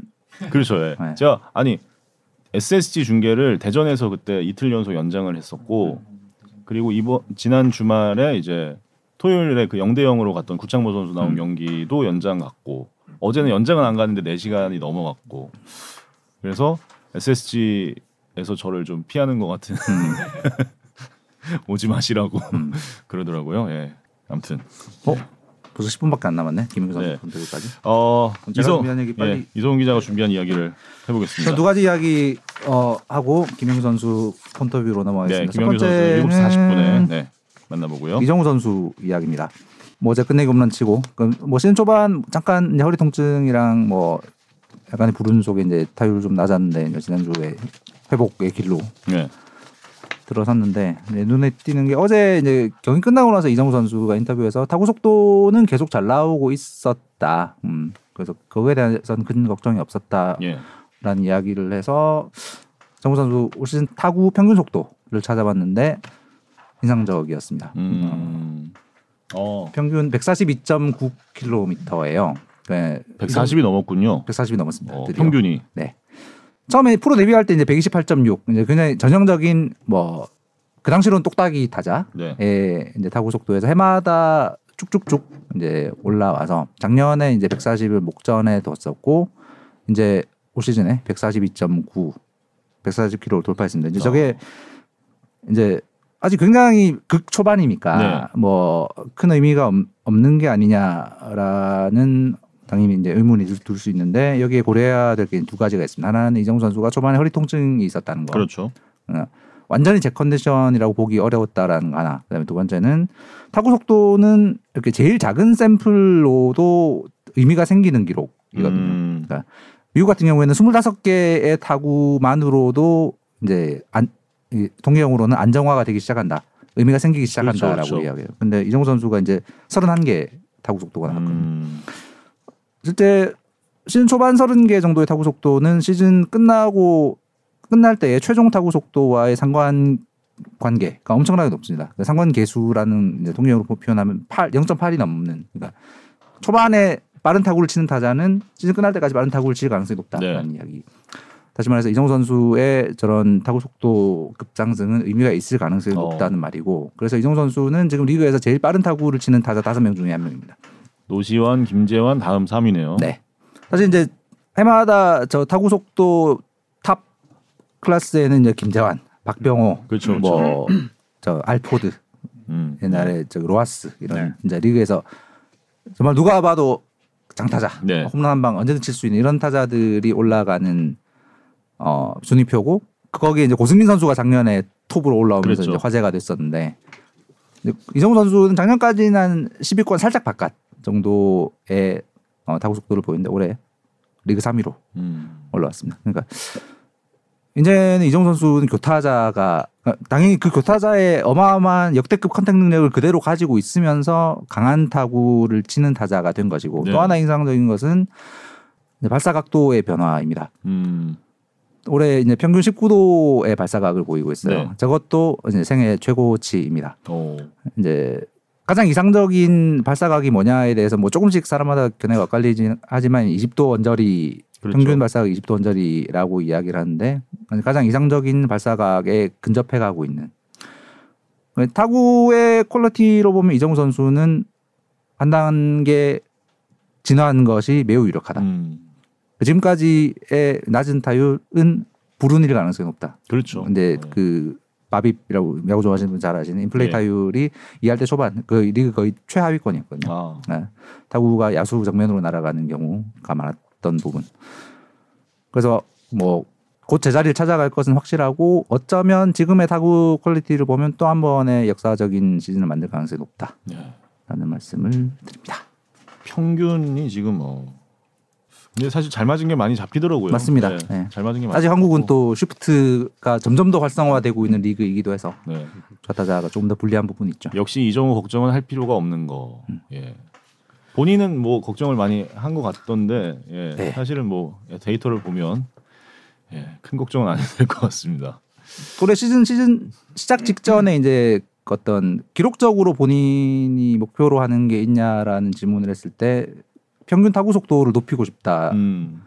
그렇죠. 예. 네. 제가 아니 SSG 중계를 대전에서 그때 이틀 연속 연장을 했었고 그리고 이번 지난 주말에 이제 토요일에 그 0대 0으로 갔던 구창모 선수 나온 음. 경기도 연장 갔고 어제는 연장은 안 갔는데 4시간이 넘어갔고 그래서 SSG에서 저를 좀 피하는 것 같은 오지 마시라고 음. 그러더라고요. 예. 아무튼 어? 벌써 10분밖에 안 남았네. 김민규 네. 선수 분들까지. 어 제가 준비한 얘기 빨리- 예, 이성훈 기자가 준비한 이야기를 해보겠습니다. 두 가지 이야기 어, 하고 김영규 선수 폰터뷰로 네, 넘어가겠습니다. 김영규 선수 7시 40분에 네, 만나보고요. 이정우 선수 이야기입니다. 뭐 어제 끝내기 홈런 치고 그뭐 시즌 초반 잠깐 이제 허리 통증이랑 뭐 약간의 불운 속에 이제 타율 좀 낮았는데 지난주에 회복의 길로 예. 들어섰는데 이제 눈에 띄는 게 어제 이제 경기 끝나고 나서 이정우 선수가 인터뷰에서 타구 속도는 계속 잘 나오고 있었다. 음. 그래서 그거에 대해서는 큰 걱정이 없었다라는 예. 이야기를 해서 정우 선수 올 시즌 타구 평균 속도를 찾아봤는데 인상적이었습니다. 어, 음. 어. 평균 142.9km예요. 네, 140이 넘었군요. 140이 넘었습니다. 어. 평균이. 네. 처음에 프로 데뷔할 때 이제 128.6 이제 굉장히 전형적인 뭐 그 당시로는 똑딱이 타자의 네. 이제 타구 속도에서 해마다 쭉쭉쭉 이제 올라와서 작년에 이제 140을 목전에 뒀었고 이제 올 시즌에 142.9 140km를 돌파했습니다. 이제 저게 이제 아직 굉장히 극 초반이니까 뭐큰 의미가 없, 없는 게 아니냐라는 당연히 이제 의문이 둘수 있는데 여기에 고려해야 될 게 두 가지가 있습니다. 하나는 이정우 선수가 초반에 허리 통증이 있었다는 거. 그렇죠. 어, 완전히 제 컨디션이라고 보기 어려웠다라는 거 하나. 그다음에 두 번째는 타구 속도는 이렇게 제일 작은 샘플로도 의미가 생기는 기록이거든요. 음. 미국 같은 경우에는 25개의 타구만으로도 이제 안, 이 통계형으로는 안정화가 되기 시작한다. 의미가 생기기 시작한다라고 그렇죠, 그렇죠. 이야기해요. 근데 이정우 선수가 이제 31개 타구 속도가 나왔거든요. 음. 실제 시즌 초반 30개 정도의 타구 속도는 시즌 끝나고 끝날 때의 최종 타구 속도와의 상관 관계가 엄청나게 높습니다. 그 상관 계수라는 이제 통계적으로 표현하면 8, 0.8이 넘는 그러니까 초반에 빠른 타구를 치는 타자는 시즌 끝날 때까지 빠른 타구를 칠 가능성이 높다라는 이야기. 다시 말해서 이정후 선수의 저런 타구 속도 급상승은 의미가 있을 가능성이 어. 높다는 말이고 그래서 이정후 선수는 지금 리그에서 제일 빠른 타구를 치는 타자 5명 중에 한 명입니다. 노시환, 김재환 다음 3위네요. 네. 사실 이제 해마다 저 타구 속도 top class에는 이제 김재환, 박병호, 그렇죠, 뭐저 알포드 음. 옛날에 저 로하스 이런 네. 이제 리그에서 정말 누가 봐도 장타자, 네. 홈런 한 방 언제든 칠 수 있는 이런 타자들이 올라가는 어 순위표고 거기에 이제 고승민 선수가 작년에 톱으로 올라오면서 그랬죠. 이제 화제가 됐었는데 이정후 선수는 작년까지는 한 10위권 살짝 바깥 정도의 어, 타구 속도를 보이는데 올해 리그 3위로 음. 올라왔습니다. 그러니까 이제는 이정후 선수는 교타자가 그러니까 당연히 그 교타자의 어마어마한 역대급 contact 능력을 그대로 가지고 있으면서 강한 타구를 치는 타자가 된 것이고 네. 또 하나 인상적인 것은 발사 각도의 변화입니다. 음. 올해 이제 평균 19도의 발사각을 보이고 있어요. 네. 저것도 이제 생애 최고치입니다. 오. 이제 가장 이상적인 발사각이 뭐냐에 대해서 뭐 조금씩 사람마다 견해가 엇갈리긴 하지만 20도 언저리 그렇죠. 평균 발사각 20도 언저리라고 이야기를 하는데 가장 이상적인 발사각에 근접해 가고 있는 타구의 퀄리티로 보면 이정우 선수는 한 단계 진화한 것이 매우 유력하다. 음. 지금까지의 낮은 타율은 불운일 가능성이 높다. 그렇죠. 근데 네. 그 마비라고 야구 좋아하시는 분 잘 아시는 인플레이 네. 타율이 2할 때 초반 그 리그 거의 최하위권이었거든요. 아. 네. 타구가 야수 정면으로 날아가는 경우가 많았던 부분. 그래서 뭐 곧 제자리를 찾아갈 것은 확실하고 어쩌면 지금의 타구 quality를 보면 또 한 번의 역사적인 시즌을 만들 가능성이 높다라는 네. 말씀을 드립니다. 평균이 지금 어. 근데 사실 잘 맞은 게 많이 잡히더라고요. 맞습니다. 네. 네. 잘 맞은 게. 아직 한국은. 또 shift가 점점 더 활성화되고 있는 리그이기도 해서 네. 좌타자가 조금 더 불리한 부분이 있죠. 역시 이정후 걱정은 할 필요가 없는 거. 음. 예. 본인은 뭐 걱정을 많이 한 것 같던데 예. 네. 사실은 뭐 데이터를 보면 예. 큰 걱정은 안 해도 될 것 같습니다. 올해 시즌 시즌 시작 직전에 이제 어떤 기록적으로 본인이 목표로 하는 게 있냐라는 질문을 했을 때 평균 타구 속도를 높이고 싶다라는 음.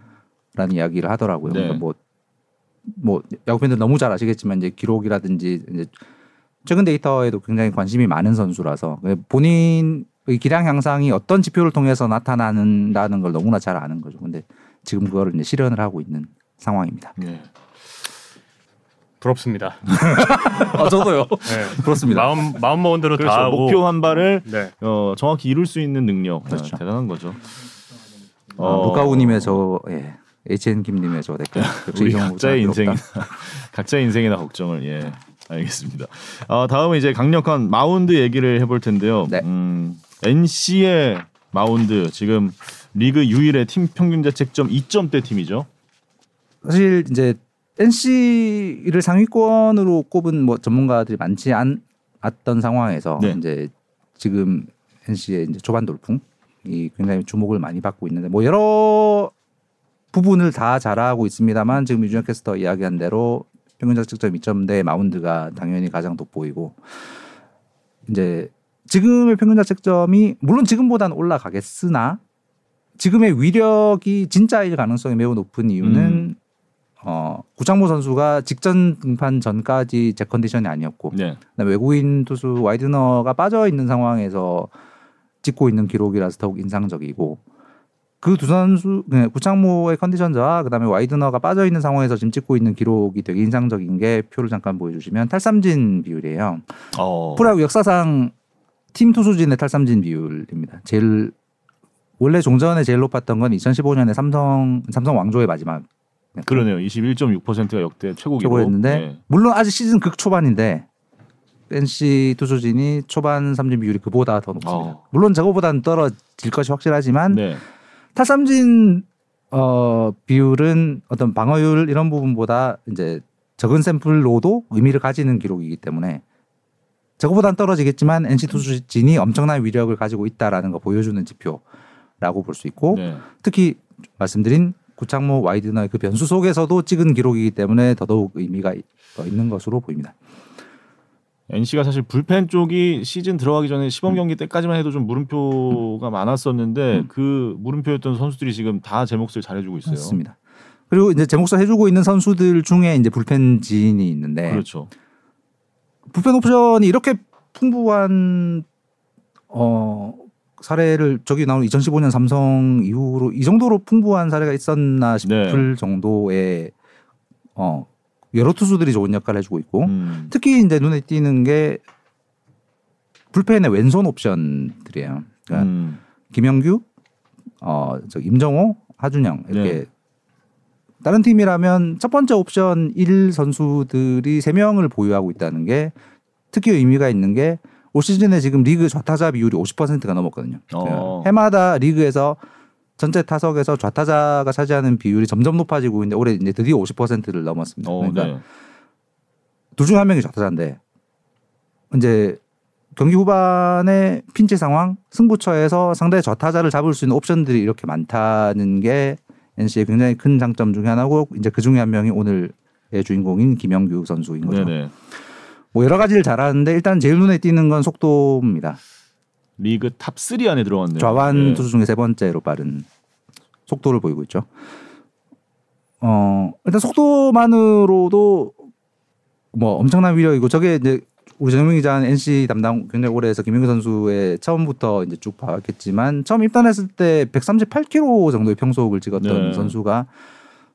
이야기를 하더라고요. 네. 그러니까 뭐, 뭐 야구 팬들 너무 잘 아시겠지만 이제 기록이라든지 이제 최근 데이터에도 굉장히 관심이 많은 선수라서 본인의 기량 향상이 어떤 지표를 통해서 나타나는다는 걸 너무나 잘 아는 거죠. 근데 지금 그거를 이제 실현을 하고 있는 상황입니다. 예. 부럽습니다. 아, 저도요. 네. 그렇습니다. 마음 마음 먹은 대로 그렇죠. 다 하고 목표 한 발을 네. 어, 정확히 이룰 수 있는 능력 아, 그렇죠. 대단한 거죠. 어, 루카우님의 저 예. HN 김님의 저 댓글 우리 각자의. 인생이나 각자의 인생이나 걱정을 예. 알겠습니다. 아, 다음은 이제 강력한 마운드 얘기를 해볼 텐데요. 네. 음, NC의 마운드 지금 리그 유일의 팀 평균 자책점 2점대 팀이죠. 사실 이제 NC를 상위권으로 꼽은 뭐 전문가들이 많지 않았던 상황에서 네. 이제 지금 NC의 이제 초반 돌풍 이 굉장히 주목을 많이 받고 있는데 뭐 여러 부분을 다 잘하고 있습니다만 지금 유준혁 캐스터 이야기한 대로 평균 자책점 2점대 마운드가 당연히 가장 돋보이고 이제 지금의 평균 자책점이 물론 지금보다는 올라가겠으나 지금의 위력이 진짜일 가능성이 매우 높은 이유는 음. 어, 구창모 선수가 직전 등판 전까지 제 컨디션이 아니었고 네. 외국인 투수 와이드너가 빠져 있는 상황에서 찍고 있는 기록이라서 더욱 인상적이고 그 두 선수 네, 구창모의 컨디션 저하 그다음에 와이드너가 빠져 있는 상황에서 지금 찍고 있는 기록이 되게 인상적인 게 표를 잠깐 보여주시면 탈삼진 비율이에요. 어. 프로야구 역사상 팀 투수진의 탈삼진 비율입니다. 제일 원래 종전에 제일 높았던 건 2015년에 삼성 삼성 왕조의 마지막 그러네요. 21.6%가 역대 최고 기록. 최고였는데 네. 물론 아직 시즌 극 초반인데 NC 투수진이 초반 삼진 비율이 그보다 더 높습니다. 어. 물론 저거보다는 떨어질 것이 확실하지만 네. 탈삼진 어, 비율은 어떤 방어율 이런 부분보다 이제 적은 샘플로도 의미를 가지는 기록이기 때문에 저거보다는 떨어지겠지만 NC 투수진이 엄청난 위력을 가지고 있다라는 거 보여주는 지표라고 볼 수 있고 네. 특히 말씀드린 구창모 와이드너의 그 변수 속에서도 찍은 기록이기 때문에 더더욱 의미가 더 있는 것으로 보입니다. NC가 사실 불펜 쪽이 시즌 들어가기 전에 시범 경기 때까지만 해도 좀 물음표가 많았었는데 음. 그 물음표였던 선수들이 지금 다 제 몫을 잘해주고 있어요. 맞습니다. 그리고 이제 제 몫을 해주고 있는 선수들 중에 이제 불펜 지인이 있는데 그렇죠. 불펜 옵션이 이렇게 풍부한 어 사례를 저기 나오는 2015년 삼성 이후로 이 정도로 풍부한 사례가 있었나 싶을 정도의 어 여러 투수들이 좋은 역할을 해주고 있고 음. 특히 이제 눈에 띄는 게 불펜의 왼손 옵션들이에요. 그러니까 음. 김영규, 어, 저 임정호, 하준영 이렇게 네. 다른 팀이라면 첫 번째 옵션 1 선수들이 세 명을 보유하고 있다는 게 특히 의미가 있는 게 올 시즌에 지금 리그 좌타자 비율이 50%가 넘었거든요. 어. 그러니까 해마다 리그에서 전체 타석에서 좌타자가 차지하는 비율이 점점 높아지고 있는데 올해 이제 드디어 50%를 넘었습니다. 어, 그러니까 네. 둘중 한 명이 좌타자인데 이제 경기 후반에 핀치 상황 승부처에서 상대 좌타자를 잡을 수 있는 옵션들이 이렇게 많다는 게 NC의 굉장히 큰 장점 중에 하나고 이제 그 중에 한 명이 오늘의 주인공인 김영규 선수인 거죠. 네네. 뭐 여러 가지를 잘하는데 일단 제일 눈에 띄는 건 속도입니다. 리그 top 3 안에 들어갔네요. 좌완 네. 투수 중에 세 번째로 빠른 속도를 보이고 있죠. 어 일단 속도만으로도 뭐 엄청난 위력이고 저게 이제 우리 정명 기자는 NC 담당 굉장히 오래 해서 김민규 선수의 처음부터 이제 쭉 봐왔겠지만 처음 입단했을 때 138km 정도의 평속을 찍었던 네. 선수가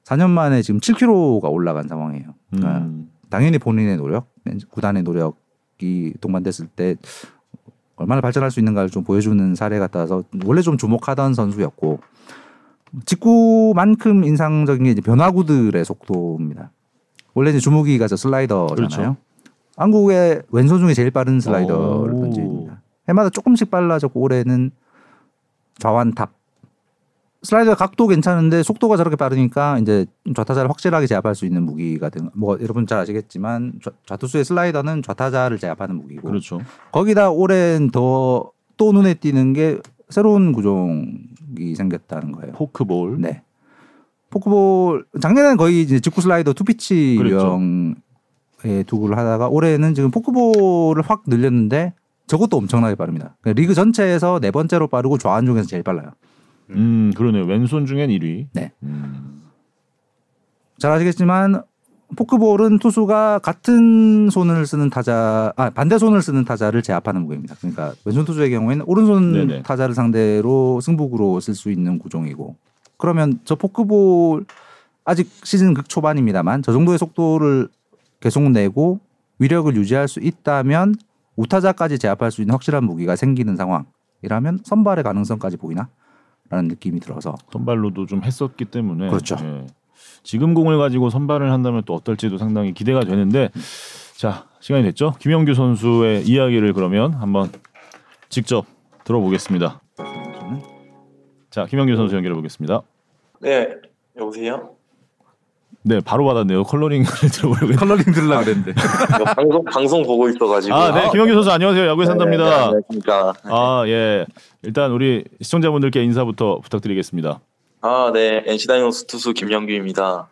4년 만에 지금 7km가 올라간 상황이에요. 그러니까 음. 당연히 본인의 노력, 구단의 노력이 동반됐을 때 얼마나 발전할 수 있는가를 좀 보여주는 사례 같아서 원래 좀 주목하던 선수였고 직구만큼 인상적인 게 이제 변화구들의 속도입니다. 원래 이제 주무기가 저 슬라이더잖아요. 그렇죠. 한국의 왼손 중에 제일 빠른 슬라이더를 오. 던집니다. 해마다 조금씩 빨라졌고 올해는 좌완 top. 슬라이더 각도 괜찮은데 속도가 저렇게 빠르니까 이제 좌타자를 확실하게 제압할 수 있는 무기가 된. 뭐 여러분 잘 아시겠지만 좌, 좌투수의 슬라이더는 좌타자를 제압하는 무기고 그렇죠. 거기다 올해는 더 또 눈에 띄는 게 새로운 구종이 생겼다는 거예요. 포크볼. 네. 포크볼 작년에는 거의 이제 직구 슬라이더 two-pitch 그랬죠. 유형의 투구를 하다가 올해는 지금 포크볼을 확 늘렸는데 저것도 엄청나게 빠릅니다. 리그 전체에서 네 번째로 빠르고 좌완 중에서 제일 빨라요. 음 그러네요. 왼손 중엔 1위. 네. 음. 잘 아시겠지만 포크볼은 투수가 같은 손을 쓰는 타자, 아 반대 손을 쓰는 타자를 제압하는 무기입니다. 그러니까 왼손 투수의 경우에는 오른손 네네. 타자를 상대로 승부구로 쓸 수 있는 구종이고 그러면 저 포크볼 아직 시즌 극 초반입니다만 저 정도의 속도를 계속 내고 위력을 유지할 수 있다면 우타자까지 제압할 수 있는 확실한 무기가 생기는 상황이라면 선발의 가능성까지 보이나? 라는 느낌이 들어서 선발로도 좀 했었기 때문에 그렇죠. 예. 지금 공을 가지고 선발을 한다면 또 어떨지도 상당히 기대가 되는데 자 시간이 됐죠. 김영규 선수의 이야기를 그러면 한번 직접 들어보겠습니다. 자 김영규 선수 연결해 보겠습니다. 네, 여보세요? 네 바로 받았네요. 컬러링을 들어보려고. 컬러링 들으려고 그랬는데. 방송, 방송 보고 있어가지고. 아, 네, 김영규 선수 안녕하세요. 야구에 산답니다. 네, 네, 안녕하십니까. 아, 예. 일단 우리 시청자분들께 인사부터 부탁드리겠습니다. 아, 네, NC 다이노스 투수 김영규입니다.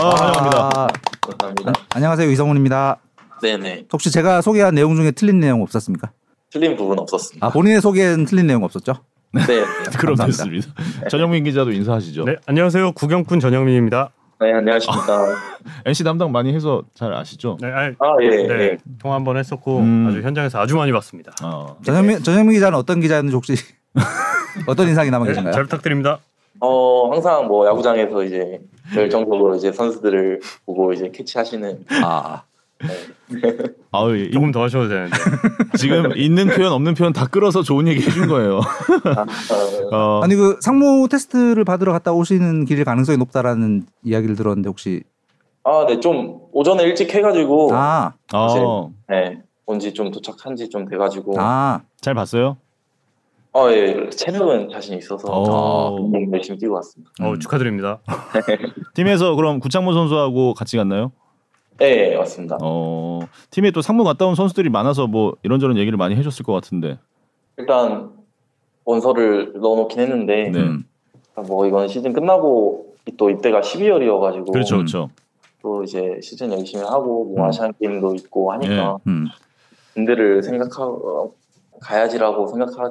아, 환영합니다. 아, 감사합니다. 안녕하세요 이성훈입니다. 네 네. 혹시 제가 소개한 내용 중에 틀린 내용 없었습니까? 틀린 부분 없었습니다. 아 본인의 소개는 틀린 내용 없었죠? 네, 네. 그럼 감사합니다. 됐습니다. 전영민 기자도 인사하시죠. 네, 안녕하세요. 구경꾼 전영민입니다. 네, 안녕하십니까. NC 담당 많이 해서 잘 아시죠? 네, 아, 아, 예, 네, 예. 통화 한번 했었고 음. 아주 현장에서 아주 많이 봤습니다. 아, 전현민 전현민 기자는 어떤 기자였는지 혹시 어떤 인상이 남아 네, 계신가요? 잘 부탁드립니다. 어, 항상 뭐 야구장에서 이제 열정적으로 이제 선수들을 보고 이제 캐치하시는. 아 네. 이- 조금 더 하셔도 되는데. 지금 있는 표현 없는 표현 다 끌어서 좋은 얘기 해준 거예요. 어, 어, 아니 그 상무 테스트를 받으러 갔다 오시는 길일 가능성이 높다라는 이야기를 들었는데 혹시 아, 네, 좀 오전에 일찍 해가지고. 아 어, 네, 온지 좀 도착한 지 좀 돼가지고. 아, 잘 봤어요? 어, 예, 체력은 자신 있어서. 어. 운동 열심히 뛰고 왔습니다. 어, 음. 축하드립니다. 팀에서 그럼 구창모 선수하고 같이 갔나요? 네, 맞습니다. 어, 팀에 또 상무 갔다 온 선수들이 많아서 뭐 이런저런 얘기를 많이 해줬을 것 같은데. 일단 원서를 넣어놓긴 했는데 네. 음. 뭐 이건 시즌 끝나고 또 이때가 12월이어가지고 그렇죠, 음. 그렇죠. 또 이제 시즌 열심히 하고 뭐 음. 아시안 게임도 있고 하니까 음. 군대를 생각하고 가야지라고 생각하고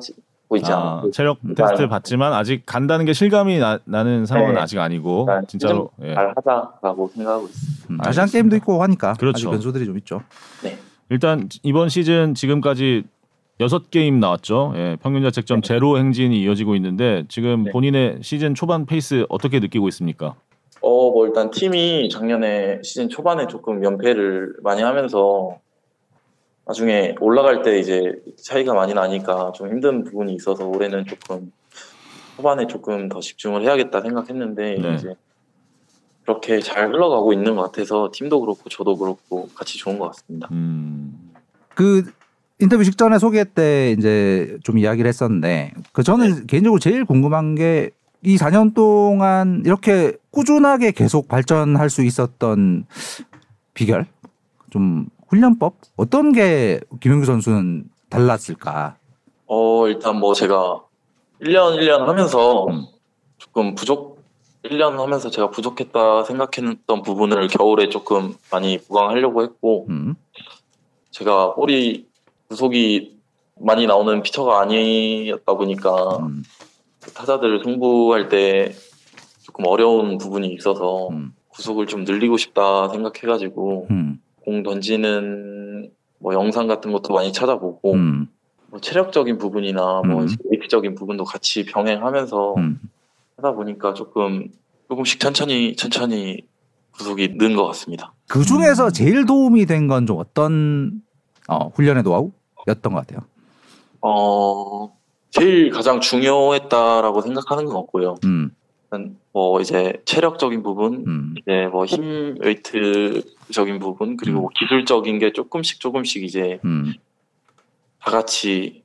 있지 아, 않고 체력 테스트 받지만 아직 간다는 게 실감이 나, 는 상황은 네. 아직 아니고 일단 진짜로. 예. 잘 하자라고 생각하고 있습니다. 음. 아시안 게임도 있고 하니까 그렇죠. 아직 변수들이 좀 있죠. 일단 이번 시즌 지금까지 여섯 게임 나왔죠. 예, 평균 자책점 제로 행진이 이어지고 있는데 지금 네. 본인의 시즌 초반 페이스 어떻게 느끼고 있습니까? 어, 뭐 일단 팀이 작년에 시즌 초반에 조금 연패를 많이 하면서 나중에 올라갈 때 이제 차이가 많이 나니까 좀 힘든 부분이 있어서 올해는 조금 초반에 조금 더 집중을 해야겠다 생각했는데 네. 이제 그렇게 잘 흘러가고 있는 것 같아서 팀도 그렇고 저도 그렇고 같이 좋은 것 같습니다. 음, 그 인터뷰 직전에 소개 때 이제 좀 이야기를 했었는데 그 저는 개인적으로 제일 궁금한 게 이 4년 동안 이렇게 꾸준하게 계속 발전할 수 있었던 비결 좀 훈련법 어떤 게 김영규 선수는 달랐을까? 어, 일단 뭐 제가 1년 1년 하면서 음. 조금 부족 1년 하면서 제가 부족했다 생각했던 부분을 겨울에 조금 많이 보강하려고 했고 음. 제가 볼이 구속이 많이 나오는 피처가 아니었다 보니까 음. 타자들을 승부할 때 조금 어려운 부분이 있어서 음. 구속을 좀 늘리고 싶다 생각해가지고 음. 공 던지는 뭐 영상 같은 것도 많이 찾아보고 음. 뭐 체력적인 부분이나 뭐 음. 이제 웨이트적인 부분도 같이 병행하면서 음. 하다 보니까 조금 조금씩 천천히 천천히 구속이 는 것 같습니다. 그 중에서 제일 도움이 된 건 좀 어떤 어, 훈련의 노하우였던 것 같아요. 어 제일 가장 중요했다라고 생각하는 건 없고요. 음. 뭐 이제 체력적인 부분, 음. 이제 뭐 힘 웨이트적인 부분 그리고 음. 뭐 기술적인 게 조금씩 조금씩 이제 음. 다 같이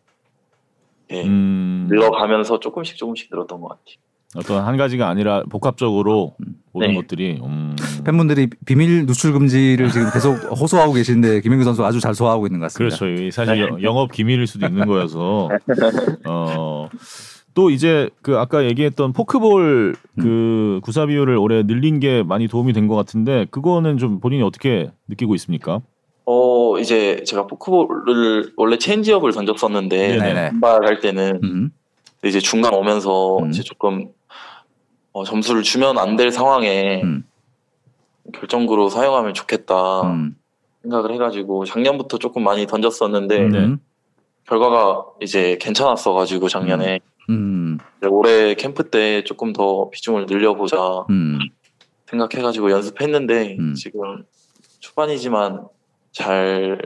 예, 음, 늘어가면서 조금씩 조금씩 늘었던 것 같아요. 어떤 한 가지가 아니라 복합적으로 모든 네. 것들이 음, 팬분들이 비밀 누출 금지를 지금 계속 호소하고 계신데 김영규 선수 아주 잘 소화하고 있는 것 같습니다. 그렇죠. 사실 영- 영업 기밀일 수도 있는 거여서 어. 또 이제 그 아까 얘기했던 포크볼 그 구사 비율을 올해 늘린 게 많이 도움이 된 것 같은데 그거는 좀 본인이 어떻게 느끼고 있습니까? 어 이제 제가 포크볼을 원래 체인지업을 던졌었는데 네네. 선발할 때는 음. 이제 중간 오면서 음. 이제 조금 어, 점수를 주면 안 될 상황에 음. 결정구로 사용하면 좋겠다 음. 생각을 해가지고 작년부터 조금 많이 던졌었는데 네. 음. 결과가 이제 괜찮았어가지고 작년에 음. 올해 캠프 때 조금 더 비중을 늘려보자 음. 생각해가지고 연습했는데 음. 지금 초반이지만 잘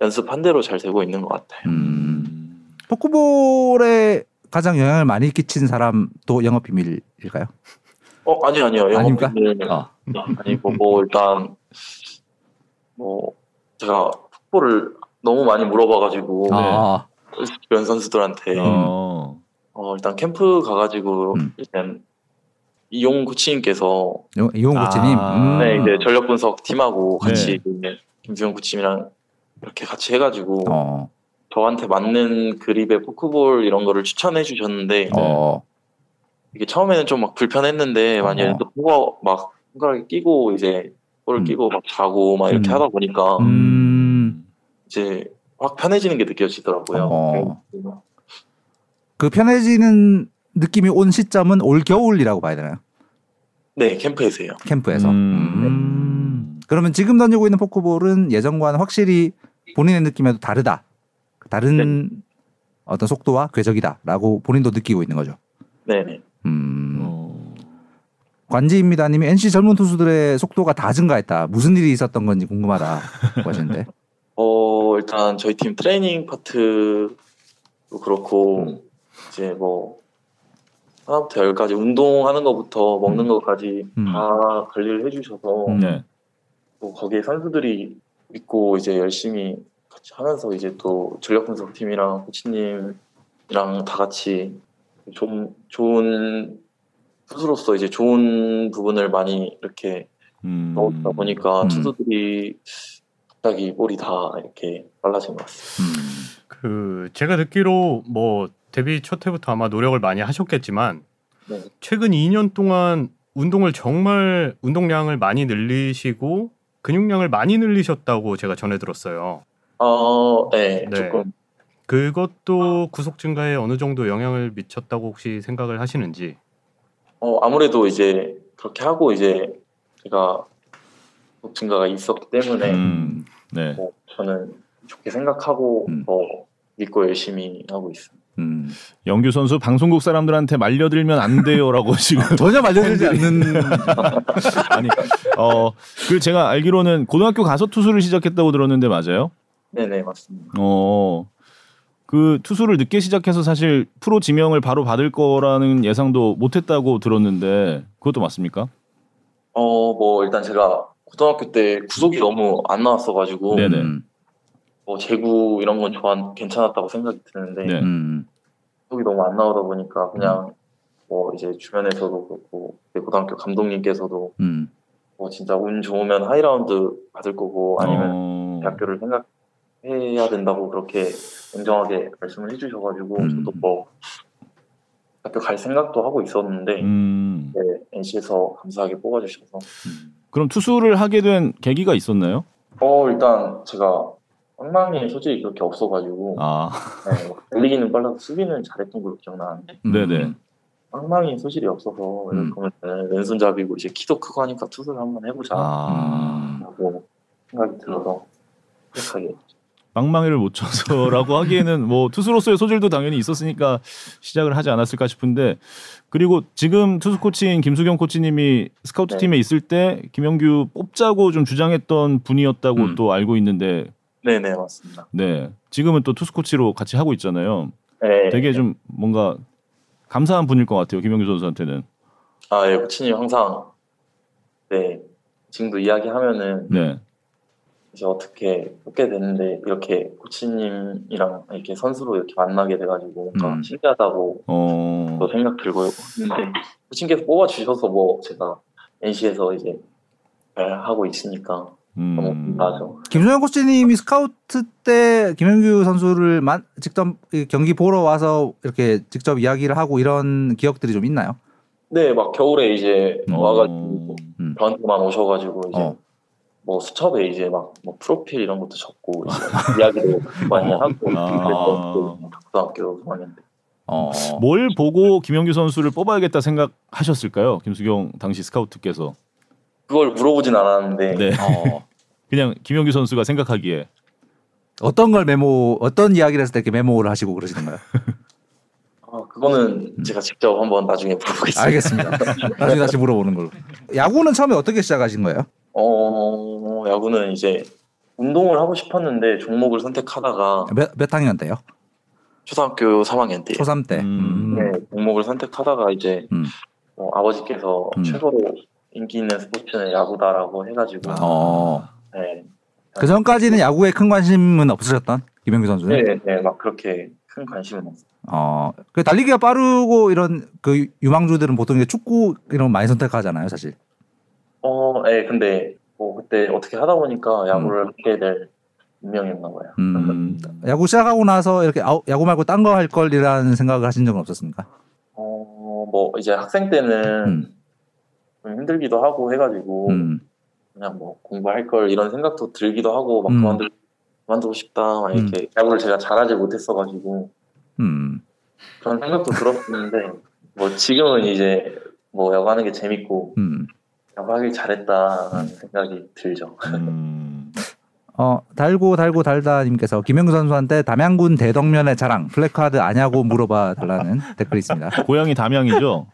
연습한 대로 잘 되고 있는 것 같아요. 음. 포크볼에 가장 영향을 많이 끼친 사람도 영업 비밀일까요? 어 아니요 아니요? 영업 비밀 어. 아니고 뭐 일단 뭐 제가 풋볼을 너무 많이 물어봐가지고 아, 주변 선수들한테 어. 어, 일단 캠프 가가지고 음. 일단 이용 코치님께서 이- 이용 코치님. 아. 음. 네, 이제 전력 분석 팀하고 네. 같이 이제 김수영 코치님이랑 이렇게 같이 해가지고 어, 저한테 맞는 그립의 포크볼 이런 거를 추천해 주셨는데 어, 이게 처음에는 좀 막 불편했는데 많이 어. 또 보고 막 손가락에 끼고 이제 볼을 음. 끼고 막 자고 막 이렇게 음. 하다 보니까 음. 이제 확 편해지는 게 느껴지더라고요. 어. 그 편해지는 느낌이 온 시점은 올 겨울이라고 봐야 되나요? 네, 캠프에서요. 캠프에서. 음. 음. 그러면 지금 던지고 있는 포크볼은 예전과는 확실히 본인의 느낌에도 다르다. 다른 어떤 속도와 궤적이다라고 본인도 느끼고 있는 거죠. 네, 네. 음. 어. 관지입니다님이 NC 젊은 투수들의 속도가 다 증가했다. 무슨 일이 있었던 건지 궁금하다고 하시는데. 어, 일단 저희 팀 트레이닝 파트도 그렇고 음. 이제 뭐 하나부터 열까지 운동하는 것부터 먹는 음. 것까지 음. 다 관리를 해주셔서 음. 네. 또 거기에 선수들이 믿고 이제 열심히 같이 하면서 이제 또 전력 분석 팀이랑 코치님이랑 다 같이 좀 좋은 투수로서 이제 좋은 부분을 많이 이렇게 음. 넣었다 보니까 음. 투수들이 갑자기 볼이 다 이렇게 빨라진 것 같습니다. 음. 그 제가 듣기로 뭐 데뷔 첫 해부터 아마 노력을 많이 하셨겠지만 네. 최근 2년 동안 운동을 정말 운동량을 많이 늘리시고 근육량을 많이 늘리셨다고 제가 전해 들었어요. 어, 네, 네. 조금 그것도 구속 증가에 어느 정도 영향을 미쳤다고 혹시 생각을 하시는지. 어, 아무래도 이제 그렇게 하고 이제 제가 속 증가가 있었기 때문에 음. 네. 뭐 저는 좋게 생각하고 음. 더 믿고 열심히 하고 있습니다. 음. 영규 선수 방송국 사람들한테 말려들면 안 돼요라고 지금 전혀 말려들지 않는 아니 어그 제가 알기로는 고등학교 가서 투수를 시작했다고 들었는데 맞아요? 네네 맞습니다. 어. 그 투수를 늦게 시작해서 사실 프로 지명을 바로 받을 거라는 예상도 못 했다고 들었는데 그것도 맞습니까? 어 뭐 일단 제가 고등학교 때 구속이 너무 안 나왔어가지고 네네. 음. 뭐 재구 이런 건 좋아 괜찮았다고 생각이 드는데 네. 음. 구속이 너무 안 나오다 보니까 그냥 뭐 이제 주변에서도 그렇고 내 고등학교 감독님께서도 음. 뭐 진짜 운 좋으면 하위 라운드 받을 거고 아니면 어. 대학교를 생각해야 된다고 그렇게 냉정하게 말씀을 해주셔가지고 음. 저도 뭐 학교 갈 생각도 하고 있었는데 음. 네, NC에서 감사하게 뽑아주셔서 그럼 투수를 하게 된 계기가 있었나요? 어 일단 제가 엉망이 솔직히 그렇게 없어가지고 아, 네, 뭐 달리기는 빨라서 수비는 잘했던 걸로 기억나는데 음. 네네. 엉망이 소질이 없어서 음. 그러면 왼손잡이고 이제 키도 크고 하니까 투수를 한번 해보자 아, 라고 생각이 들어서 시작하게 빵망이를 못 쳐서라고 하기에는 뭐 투수로서의 소질도 당연히 있었으니까 시작을 하지 않았을까 싶은데 그리고 지금 투수 코치인 김수경 코치님이 스카우트 네. 팀에 있을 때 김영규 뽑자고 좀 주장했던 분이었다고 음. 또 알고 있는데 네네 맞습니다. 네 지금은 또 투수 코치로 같이 하고 있잖아요. 네, 되게 좀 뭔가 감사한 분일 것 같아요 김영규 선수한테는. 아, 예, 코치님 항상 네 지금도 이야기하면은 네. 이제 어떻게 뽑게 됐는데 이렇게 코치님이랑 이렇게 선수로 이렇게 만나게 돼가지고 뭔가 음. 신기하다고 어. 또 생각 들고 했는데 코치님께서 뽑아주셔서 뭐 제가 NC에서 이제 잘 하고 있으니까 음. 김소영 코치님이 스카우트 때 김현규 선수를 만, 직접 이 경기 보러 와서 이렇게 직접 이야기를 하고 이런 기억들이 좀 있나요? 네, 막 겨울에 이제 어. 와가지고 음. 저한테만 오셔가지고 이제 어. 뭐 수첩에 이제 막 뭐 프로필 이런 것도 적고 이제 이야기도 많이 하고 아. 고등학교 3학년 때. 어. 뭘 보고 김영규 선수를 뽑아야겠다 생각하셨을까요? 김수경 당시 스카우트께서. 그걸 물어보진 않았는데 네. 어. 그냥 김영규 선수가 생각하기에 어떤 걸 메모 어떤 이야기를 했을 때 이렇게 메모를 하시고 그러시는 거예요? 아, 그거는 제가 직접 한번 나중에 물어보겠습니다. 알겠습니다. 나중에 다시 물어보는 걸로. 야구는 처음에 어떻게 시작하신 거예요? 어, 야구는 이제 운동을 하고 싶었는데 종목을 선택하다가 몇, 몇 학년 때요? 초등학교 3학년 때 초3 때. 음. 네, 종목을 선택하다가 이제 음. 어, 아버지께서 음. 최고로 인기 있는 스포츠는 야구다라고 해가지고 아. 어. 네, 그 전까지는 야구에 큰 관심은 없으셨던 김영규 선수는. 네, 네, 막 그렇게 큰 관심은 없어요. 어, 그 달리기가 빠르고 이런 그 유망주들은 보통 이제 축구 이런 거 많이 선택하잖아요, 사실. 어, 네, 근데 뭐 그때 어떻게 하다 보니까 야구를 하게 될 운명이었나 봐요. 음, 야구 시작하고 나서 이렇게 아우, 야구 말고 딴 거 할 걸이라는 생각을 하신 적은 없었습니까? 어, 뭐 이제 학생 때는 음. 좀 힘들기도 하고 해가지고 음, 그냥 뭐 공부할 걸 이런 생각도 들기도 하고 막 음. 그만두 그만두고 싶다 막 이렇게 야구를 제가 잘하지 못했어가지고 음. 그런 생각도 들었는데 뭐 지금은 이제 뭐 야구 하는 게 재밌고 음. 야구 하길 잘했다라는 생각이 들죠. 음. 어, 달고 달고 달다님께서 김영규 선수한테 담양군 대덕면의 자랑 플래카드 아냐고 물어봐 달라는 댓글이 있습니다. 고향이 담양이죠.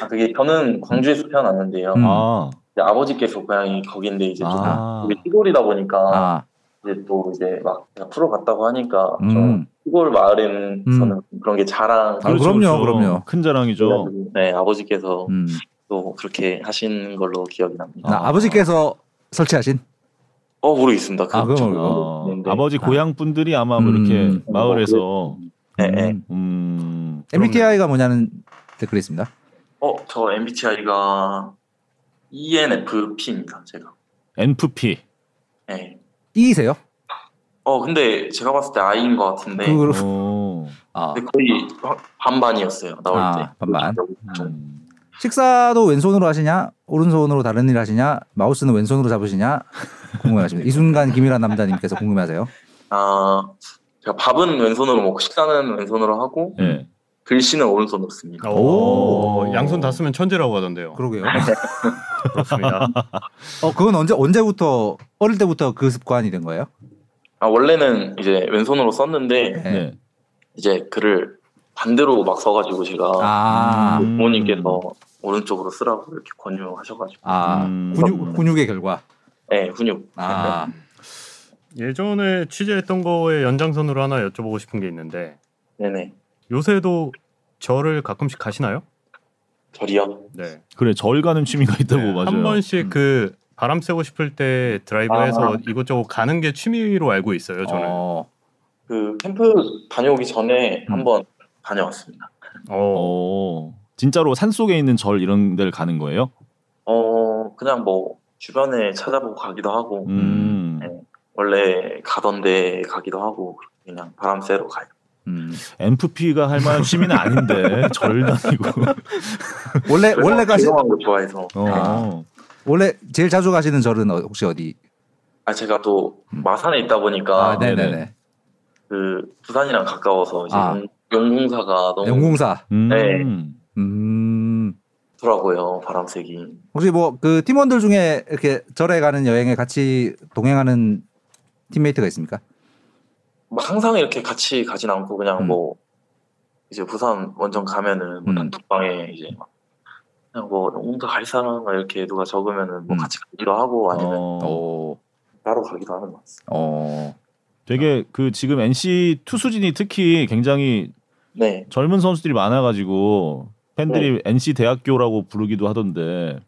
아 그게 저는 광주에서 태어났는데요. 음. 아, 이제 아버지께서 고향이 거긴데 이제 아. 우리 시골이다 보니까 아, 이제 또 이제 막 프로 갔다고 하니까 좀 음. 시골 마을에서는 그런 게 자랑. 아, 그럼요, 그럼요. 큰 자랑이죠. 네 아버지께서 음. 또 그렇게 하신 걸로 기억이 납니다. 나 아버지께서 설치하신 어 모르겠습니다. 아, 모르고. 어. 아버지 고향 분들이 아마 뭐 음. 이렇게 마을에서 네, 네. 음. 음, MBTI가 뭐냐는 댓글이 있습니다. 어 저 MBTI가 E ENFP입니다. 제가. NFP. 네. E세요? 어 근데 제가 봤을 때 I인 것 같은데 오. 아, 근데 거의 반반이었어요 나올 아, 때. 반반. 좀. 음. 식사도 왼손으로 하시냐 오른손으로 다른 일 하시냐 마우스는 왼손으로 잡으시냐 궁금해하십니다. 이 순간 김일한 남자님께서 궁금해하세요. 아 제가 밥은 왼손으로 먹고 식사는 왼손으로 하고 네. 글씨는 오른손으로 씁니다. 오. 오, 양손 다 쓰면 천재라고 하던데요. 그러게요. 그렇습니다. 어 그건 언제 언제부터 어릴 때부터 그 습관이 된 거예요? 아 원래는 이제 왼손으로 썼는데 네. 네. 이제 글을 반대로 막 써가지고 제가 아, 음. 부모님께서 오른쪽으로 쓰라고 이렇게 권유하셔가지고 아 음. 근육 근육의 결과. 네 훈육 아, 예전에 취재했던 거의 연장선으로 하나 여쭤보고 싶은 게 있는데 네네 요새도 절을 가끔씩 가시나요? 절이요 네. 그래 절 가는 취미가 있다고 네, 맞아요. 한 번씩 음. 그 바람 쐬고 싶을 때 드라이브해서 아. 이곳저곳 가는 게 취미로 알고 있어요. 저는. 어. 어, 그 캠프 다녀오기 전에 음. 한번 다녀왔습니다. 어, 진짜로 산 속에 있는 절 이런 데를 가는 거예요? 어 그냥 뭐 주변에 찾아보고 가기도 하고 음. 네. 원래 가던 데 가기도 하고 그냥 바람 쐬러 가요. 음. NFP가 할 만한 취미는 아닌데 절 다니고. 원래 원래 가시 조용한 거 좋아해서 어. 원래 제일 자주 가시는 절은 어- 혹시 어디? 아 제가 또 음. 마산에 있다 보니까 아, 네네네. 그 부산이랑 가까워서 이제 아. 용- 용궁사가 너무 영궁사. 음. 네. 음. 좋더라고요 바람 쐬기. 혹시 뭐 그 팀원들 중에 이렇게 절에 가는 여행에 같이 동행하는 팀메이트가 있습니까? 막 항상 이렇게 같이 가진 않고 그냥 음. 뭐 이제 부산 원정 가면은 뭐 음. 단톡방에 이제 막 그냥 뭐 용궁사 갈 사람 막 이렇게 누가 적으면은 뭐 음. 같이 가기도 하고 아니면 어. 오. 따로 가기도 하는 것 같습니다. 어. 되게 그 지금 NC 투수진이 특히 굉장히 네. 젊은 선수들이 많아가지고 팬들이 NC 대학교라고 부르기도 하던데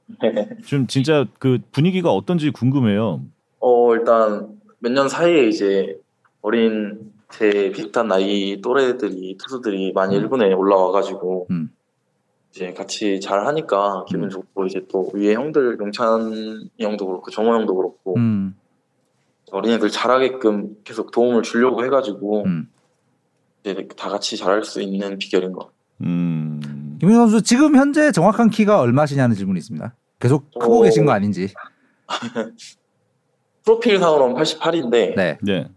좀 진짜 그 분위기가 어떤지 궁금해요. 어 일단 몇 년 사이에 이제 어린 제 비슷한 나이 또래들이 투수들이 많이 음. 일본에 올라와가지고 음. 이제 같이 잘 하니까 기분 음. 좋고 이제 또 위에 형들 용찬 형도 그렇고 정호 형도 그렇고 음. 어린애들 잘하게끔 계속 도움을 주려고 해가지고 음. 이제 다 같이 잘할 수 있는 비결인 것 같아요. 음. 김민 선수 지금 현재 정확한 키가 얼마시냐는 질문이 있습니다. 계속 크고 어. 계신 거 아닌지. 프로필상으로는 88인데 네. 네.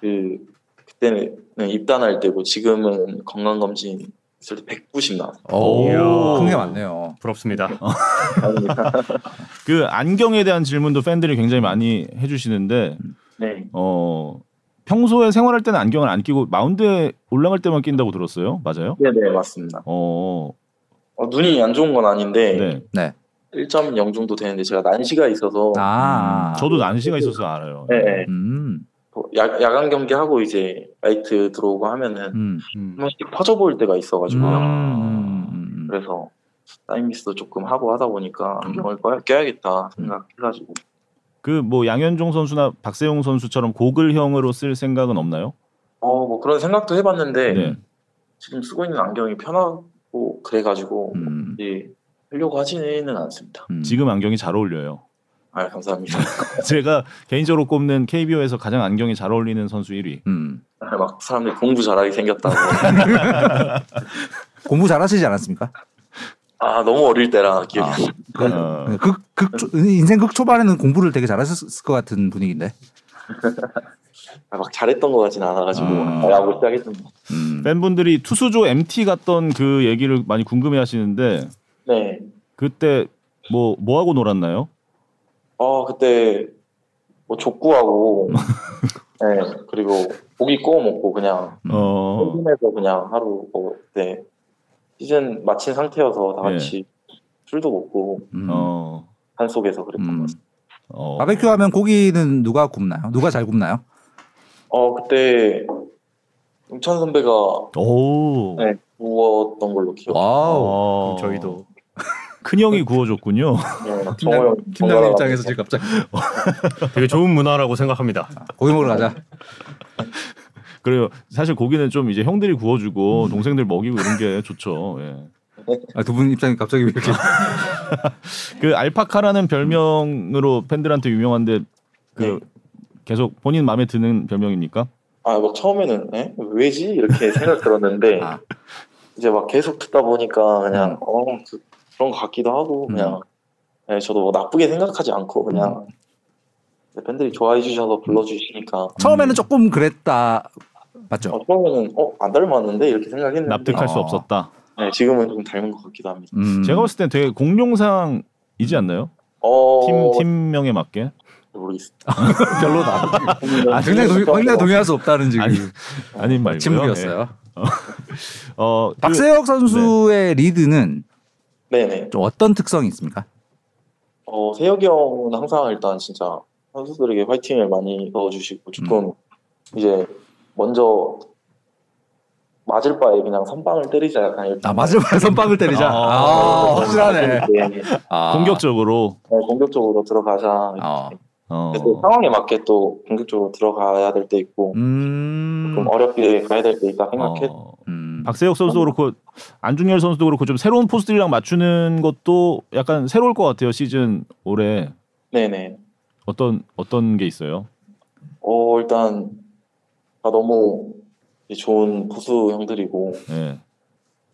그 그때는 입단할 때고 지금은 건강 검진 있을 때 190 나왔어요. 오. 이야. 큰게 많네요. 부럽습니다. 그 안경에 대한 질문도 팬들이 굉장히 많이 해주시는데 네. 어 평소에 생활할 때는 안경을 안 끼고 마운드에 올라갈 때만 낀다고 들었어요. 맞아요? 네 네 맞습니다. 어. 어, 눈이 안 좋은 건 아닌데 네. 1.0 정도 되는데 제가 난시가 있어서 아. 음, 저도 난시가 있어서 알아요. 네, 네. 음. 뭐 야, 야간 경기 하고 이제 라이트 들어오고 하면은 음. 음. 한 번씩 퍼져 보일 때가 있어가지고요. 음. 음. 그래서 사인미스도 조금 하고 하다 보니까 안경을 껴- 껴야겠다 생각해가지고 그 뭐 양현종 선수나 박세용 선수처럼 고글형으로 쓸 생각은 없나요? 어, 뭐 그런 생각도 해봤는데 네. 지금 쓰고 있는 안경이 편하고 그래가지고 음. 예, 하려고 하지는 않습니다. 음. 지금 안경이 잘 어울려요. 아 감사합니다. 제가 개인적으로 꼽는 KBO에서 가장 안경이 잘 어울리는 선수 1위. 음. 아, 막 사람들이 공부 잘하게 생겼다고. 공부 잘하시지 않았습니까? 아 너무 어릴 때라 기억이. 아. 어, 극, 극 초- 인생 극 초반에는 공부를 되게 잘하셨을 것 같은 분위기인데. 아, 막 잘했던 것 같진 않아가지고 음. 아, 야구 시작했던 거. 음. 팬분들이 투수조 MT 갔던 그 얘기를 많이 궁금해하시는데 네. 그때 뭐 뭐 하고 놀았나요? 아 그때 뭐 족구하고 네 그리고 고기 구워 먹고 그냥 음. 어, 홈에서 그냥 하루 뭐 그때 시즌 마친 상태여서 다 같이 술도 먹고 음. 어, 산 속에서 그랬던 음. 것 같습니다. 어. 바베큐 하면 고기는 누가 굽나요? 누가 잘 굽나요? 어 그때 용찬 선배가 오. 네, 구웠던 걸로 기억. wow. 어, 저희도 큰 형이 구워줬군요. 네, 팀장 번갈아 입장에서 지금 갑자기 되게 좋은 문화라고 생각합니다. 고기 먹으러 가자. 그래요. 사실 고기는 좀 이제 형들이 구워주고 동생들 먹이고 이런 게 좋죠. 예. 아, 두 분 입장이 갑자기 왜 이렇게 그 알파카라는 별명으로 팬들한테 유명한데 그 네. 계속 본인 마음에 드는 별명입니까? 아, 막 처음에는 에? 왜지 이렇게 생각 들었는데 아. 이제 막 계속 듣다 보니까 그냥 음. 어 그, 런 것 같기도 하고 그냥 네, 저도 뭐 나쁘게 생각하지 않고 그냥 음. 팬들이 좋아해 주셔서 불러주시니까 처음에는 조금 그랬다 맞죠? 어, 처음에는 어안 닮았는데 이렇게 생각했는데 납득할 수 어. 없었다. 네, 지금은 좀 닮은 것 같기도 합니다. 음. 제가 봤을 땐 되게 공룡상이지 않나요? 어 팀 팀명에 맞게. 모르겠습니다. 별로다. 아, 굉장히 동의, 굉장히 동의할 수 없다는 지금 아니, 아닌 말고요. 침묵이었어요. 예. 어, 그- 박세혁 선수의 리드는 네네. 좀 어떤 특성이 있습니까? 어 세혁이 형은 항상 일단 진짜 선수들에게 화이팅을 많이 넣어주시고 조금 음. 이제 먼저 맞을 바에 그냥 선방을 때리자 약간 이렇게 아 맞을 말 선빵을 때리자. 아, 아, 확실하네. 네, 아. 공격적으로. 공격적으로 들어가자. 어. 어. 상황에 맞게 또 공격적으로 들어가야 될 때 있고 음. 좀 어렵게 가야 될 때 있다 생각해. 어. 음. 박세혁 선수도 그렇고 안중열 선수도 그렇고 좀 새로운 포스들이랑 맞추는 것도 약간 새로울 것 같아요 시즌 올해 네네. 어떤 어떤 게 있어요? 어 일단 다 너무 좋은 부수 형들이고 예.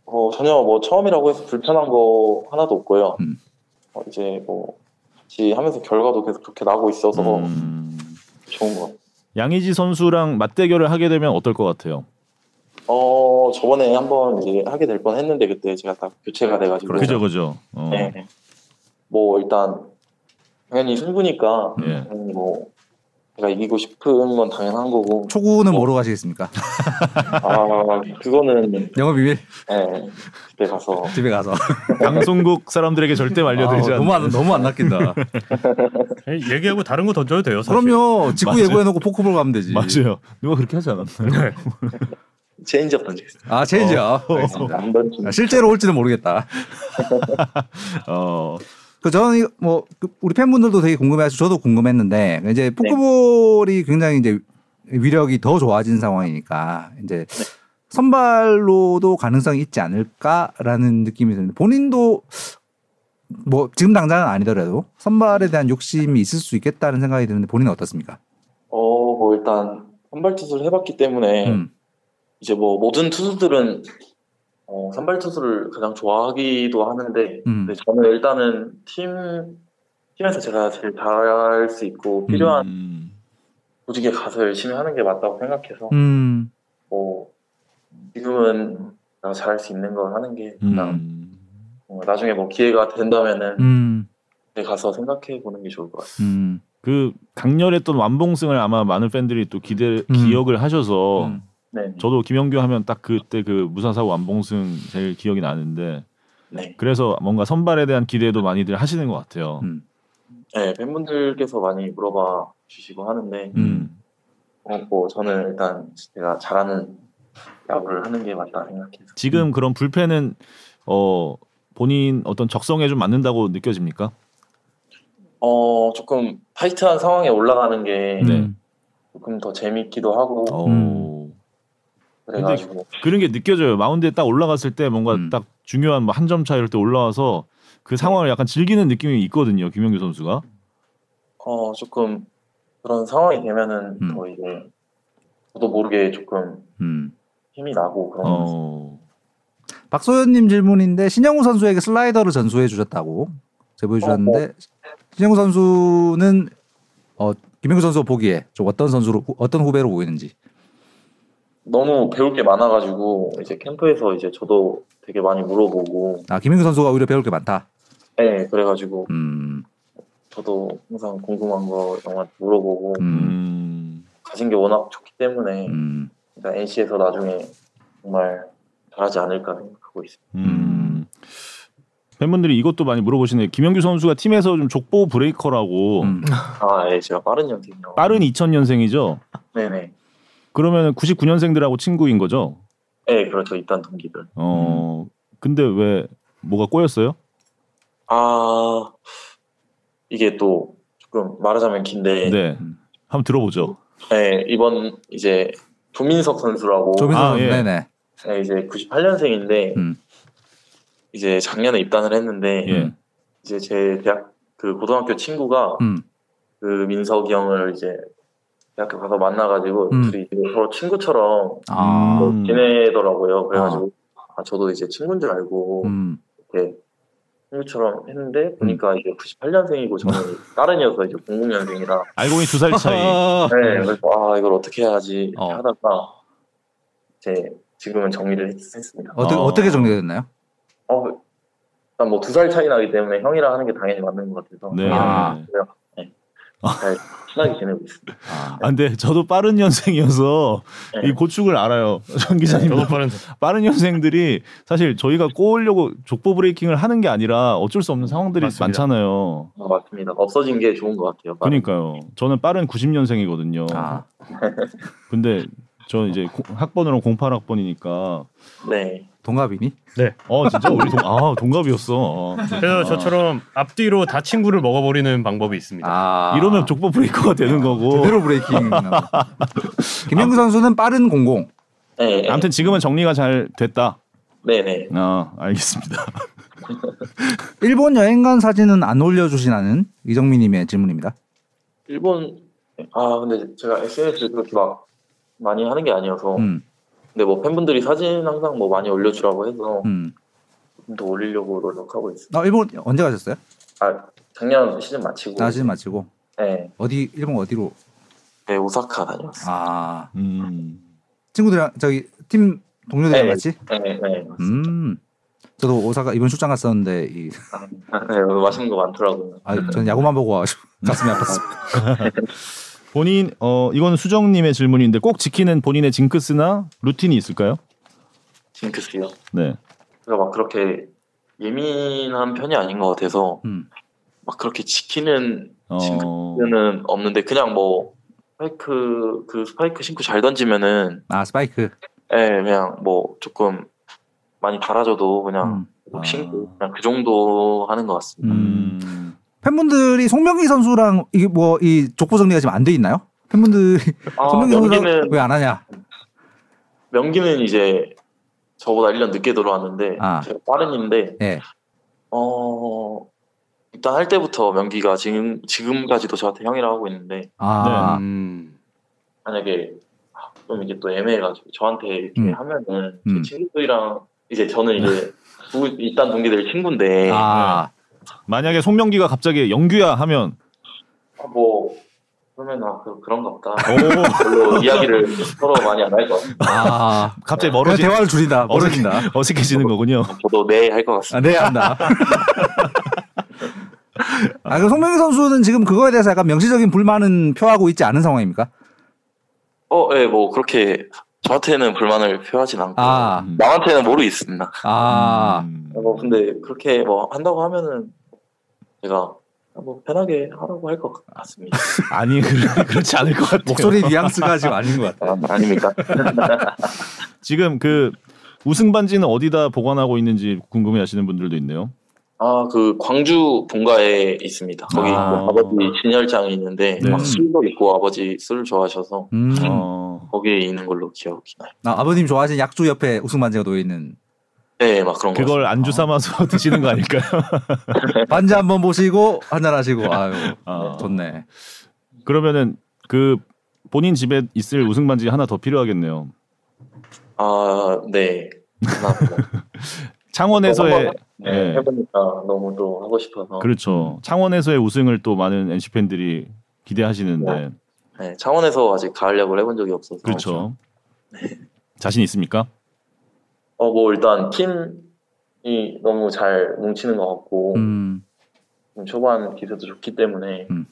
어, 전혀 뭐 처음이라고 해서 불편한 거 하나도 없고요. 음. 어, 이제 뭐 같이 하면서 결과도 계속 좋게 나고 있어서 음, 좋은 것 같아요. 양의지 선수랑 맞대결을 하게 되면 어떨 것 같아요? 어 저번에 한번 이제 하게 될 뻔 했는데 그때 제가 다 교체가 돼가지고 그죠 그죠. 어. 네. 뭐 일단 당연히 승부니까 예. 당연히 뭐 제가 이기고 싶은 건 당연한 거고 초구는 뭐로 가시겠습니까? 아 그거는 영업 비밀 예 그때 가서 집에 가서. 방송국 사람들에게 절대 알려드리지 아, 않는. 너무 안 너무 안 낚인다. 얘기하고 다른 거 던져도 돼요. 사실. 그럼요. 직구. 예고해놓고 포크볼 가면 되지. 맞아요. 누가 그렇게 하지 않았나요? 체인지업 던지겠습니다. 아. 알겠습니다. 안 던지는 아, 실제로 올지는 모르겠다. 어. 그 저는 뭐그 우리 팬분들도 되게 궁금해하시고 저도 궁금했는데 이제 포크볼이 굉장히 이제 위력이 더 좋아진 상황이니까 이제 선발로도 가능성이 있지 않을까라는 느낌이 드는데 본인도 뭐 지금 당장은 아니더라도 선발에 대한 욕심이 있을 수 있겠다는 생각이 드는데 본인은 어떻습니까? 어 뭐 일단 선발 투수를 해봤기 때문에 음. 이제 뭐 모든 투수들은 어, 선발 투수를 가장 좋아하기도 하는데 음. 근데 저는 일단은 팀 팀에서 제가 제일 잘할 수 있고 필요한 음. 조직에 가서 열심히 하는 게 맞다고 생각해서 음. 뭐 지금은 내가 잘할 수 있는 걸 하는 게 그냥 음. 어, 나중에 뭐 기회가 된다면은 음. 그때 가서 생각해 보는 게 좋을 것 같아요. 음. 그 강렬했던 완봉승을 아마 많은 팬들이 또 기대 음. 기억을 하셔서 음. 네, 저도 김영규 하면 딱 그때 그 무사사고 완봉승 제일 기억이 나는데 네, 그래서 뭔가 선발에 대한 기대도 많이들 하시는 것 같아요. 음. 네 팬분들께서 많이 물어봐 주시고 하는데 음. 어, 뭐 저는 일단 제가 잘하는 야구를 하는 게 맞다 생각해서 지금 그런 불펜은 어 본인 어떤 적성에 좀 맞는다고 느껴집니까? 어 조금 타이트한 상황에 올라가는 게 네. 조금 더 재밌기도 하고 어. 음. 그래가지고 그런 게 느껴져요. 마운드에 딱 올라갔을 때 뭔가 음. 딱 중요한 뭐 한 점 차 이럴 때 올라와서 그 상황을 약간 즐기는 느낌이 있거든요. 김영규 선수가. 어 조금 그런 상황이 되면은 음. 더 이제 저도 모르게 조금 음. 힘이 나고 그런 어. 박소연님 질문인데 신영우 선수에게 슬라이더를 전수해 주셨다고 제보해 주셨는데 신영우 선수는 어, 김영규 선수 보기에 좀 어떤 선수로 후- 어떤 후배로 보이는지. 너무 배울 게 많아가지고 이제 캠프에서 이제 저도 되게 많이 물어보고 아 김영규 선수가 오히려 배울 게 많다. 네 그래가지고 음. 저도 항상 궁금한 거 영화 물어보고 음. 음. 가진 게 워낙 좋기 때문에 음. 일단 NC에서 나중에 정말 잘하지 않을까 생각하고 있습니다. 음. 팬분들이 이것도 많이 물어보시네요. 김영규 선수가 팀에서 좀 족보 브레이커라고 음. 아, 예, 제가 빠른 년생이요. 빠른 2000년생이죠. 네네. 그러면 99년생들하고 친구인 거죠. 네, 그렇죠. 일단 동기들. 어. 근데 왜 뭐가 꼬였어요? 아, 이게 또 조금 말하자면 긴데, 네. 네. 한번 들어보죠. 이번 이제 조민석 선수라고, 조민석 아, 선수 예. 네네. 네, 이제 98년생인데, 음. 이제 작년에 입단을 했는데, 예. 이제 제 대학 그 고등학교 친구가 음. 그 민석이 형을 이제 대학교 가서 만나가지고 음. 둘이 서로 친구처럼 아. 뭐 음. 지내더라고요. 그래가지고 아, 저도 이제 친구인 줄 알고 음. 이렇게 친구처럼 했는데 보니까 이제 98년생이고 저는 다른이어서 이제 00년생이라 알고 보니 두 살 차이. 네, 그래서 아 이걸 어떻게 해야지 이렇게 어. 하다가 이제 지금은 정리를 했, 했습니다. 어떻게 어. 어떻게 정리가 됐나요? 어, 일단 뭐 두 살 차이 나기 때문에 형이랑 하는 게 당연히 맞는 것 같아서 네. 아. 그래요. 네. 잘 친하게 지내고 있습니다. 아. 아, 근데 저도 빠른 년생이어서 네. 이 고축을 알아요. 전 기자님. 저도 빠른 빠른 년생들이 사실 저희가 꼬으려고 족보 브레이킹을 하는 게 아니라 어쩔 수 없는 상황들이 맞습니다. 많잖아요. 어, 맞습니다. 없어진 게 좋은 것 같아요. 그러니까요. 저는 빠른 90년생이거든요. 아. 근데 저 이제 고- 학번으로 08학번이니까 네. 동갑이니? 어 진짜 우리 동, 아 동갑이었어. 어. 그래서 아. 저처럼 앞뒤로 다 친구를 먹어버리는 방법이 있습니다. 아. 이러면 족보 브레이커가 되는 거고. 제대로 브레이킹. 김영규 선수는 빠른 00. 네. 네. 아무튼 지금은 정리가 잘 됐다. 네네. 아 알겠습니다. 일본 여행 간 사진은 안 올려주시나는 이정민님의 질문입니다. 일본 아 근데 제가 SNS를 그렇게 막 많이 하는 게 아니어서 음, 근데 뭐 팬분들이 사진 항상 뭐 많이 올려주라고 해서 음. 좀더 올리려고 노력하고 있습니다. 어, 일본 언제 가셨어요? 아 작년 시즌 마치고 나 시즌 마치고 네, 어디 일본 어디로? 네 오사카 다녀왔어요. 아 음. 친구들이랑 저기 팀 동료들이랑 네. 같이? 네, 네, 맞습니다. 음. 저도 오사카 이번 출장 갔었는데 이, 아, 네, 맛있는 거 많더라고요. 아, 저는 야구만 보고 와가지고 가슴이 아팠습니다. 본인 어 이건 수정님의 질문인데 꼭 지키는 본인의 징크스나 루틴이 있을까요? 징크스요. 네. 제가 막 그렇게 예민한 편이 아닌 것 같아서 음. 막 그렇게 지키는 어. 징크스는 없는데 그냥 뭐 스파이크 그 스파이크 신고 잘 던지면은 아 스파이크. 예 그냥 뭐 조금 많이 달아줘도 그냥 음. 꼭 신고 그냥 그 정도 하는 것 같습니다. 음. 팬분들이 송명기 선수랑 이게 뭐 이 족보 정리가 지금 안 돼 있나요? 팬분들이 아, 송명기 선수랑 명기는 왜안 하냐? 명기는 이제 저보다 1년 늦게 들어왔는데 아. 제가 빠른인데 예. 어 일단 할 때부터 명기가 지금 지금까지도 저한테 형이라고 하고 있는데 아. 음. 만약에 아, 좀 이게 또 애매해가지고 저한테 이렇게 음. 하면은 음. 제 친구들이랑 이제 저는 이제 두 일단 동기들 친구인데 아. 만약에 송명기가 갑자기 영규야 하면 아, 뭐 그러면 아 그, 그런가 보다 오 별로 이야기를 서로 많이 안 할 것 같습니다. 아. 갑자기 멀어지 대화를 줄인다. 멀어진다. 어색해 지는 거군요. 저도 네 할 것 같습니다. 아, 네, 한다. 아, 그럼 송명기 선수는 지금 그거에 대해서 약간 명시적인 불만은 표하고 있지 않은 상황입니까? 어, 예, 뭐 그렇게 저한테는 불만을 표하진 않고 아, 음. 남한테는 모르 있습니다. 아, 음. 뭐 근데 그렇게 뭐 한다고 하면은 제가 뭐 편하게 하라고 할 것 같습니다. 아니 그- 그렇 지 않을 것 같아요. 목소리 뉘앙스가 지금 아닌 것 같아. 아, 아닙니까? 지금 그 우승 반지는 어디다 보관하고 있는지 궁금해하시는 분들도 있네요. 아, 그 광주 본가에 있습니다. 거기 아. 뭐 아버지 진열장이 있는데 네. 막 술도 있고 아버지 술을 좋아하셔서 음. 어. 거기에 있는 걸로 기억이 나요. 아, 아버님 좋아하시는 약주 옆에 우승 반지가 놓여 있는 네, 막 그런 거. 그걸 안주 삼아서 드시는 거 아닐까요? 반지 한번 보시고 한잔 하시고 아유 아. 좋네. 그러면은 그 본인 집에 있을 우승 반지 하나 더 필요하겠네요. 아, 네. 창원에서의 네, 네. 해보니까 너무 또 하고 싶어서. 그렇죠. 창원에서의 우승을 또 많은 NC 팬들이 기대하시는데 네, 창원에서 아직 가을야구를 해본 적이 없어서. 그렇죠. 자신 있습니까? 어, 뭐 일단 팀이 너무 잘 뭉치는 것 같고 음. 초반 기세도 좋기 때문에 음.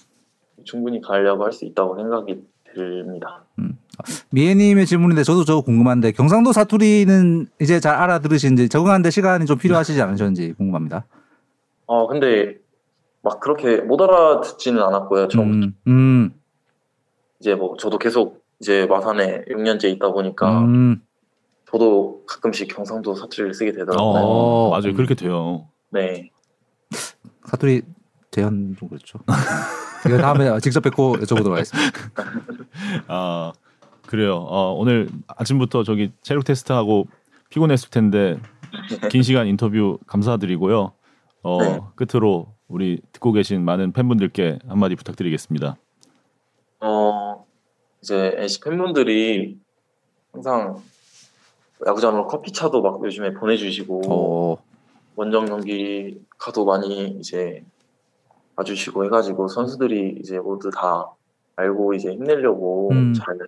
충분히 가려고 할 수 있다고 생각이 듭니다. 미애님의 질문인데 저도 저거 궁금한데 경상도 사투리는 이제 잘 알아들으시는지 적응하는데 시간이 좀 필요하시지 않으셨는지 궁금합니다. 어 근데 막 그렇게 못 알아듣지는 않았고요. 처음 음, 음, 이제 뭐 저도 계속 이제 마산에 6년째 있다 보니까 음. 저도 가끔씩 경상도 사투리를 쓰게 되더라고요. 어, 맞아요. 그렇게 돼요. 네. 사투리 재현 좀 그렇죠. 제가 다음에 직접 뵙고 여쭤보도록 하겠습니다. 아 그래요. 어, 오늘 아침부터 저기 체력 테스트하고 피곤했을 텐데 긴 시간 인터뷰 감사드리고요. 어, 네. 끝으로 우리 듣고 계신 많은 팬분들께 한마디 부탁드리겠습니다. 어 이제 NC 팬분들이 항상 야구장으로 커피차도 막 요즘에 보내주시고 어, 원정 경기 가도 많이 이제 봐주시고 해가지고 선수들이 이제 모두 다 알고 이제 힘내려고 음. 잘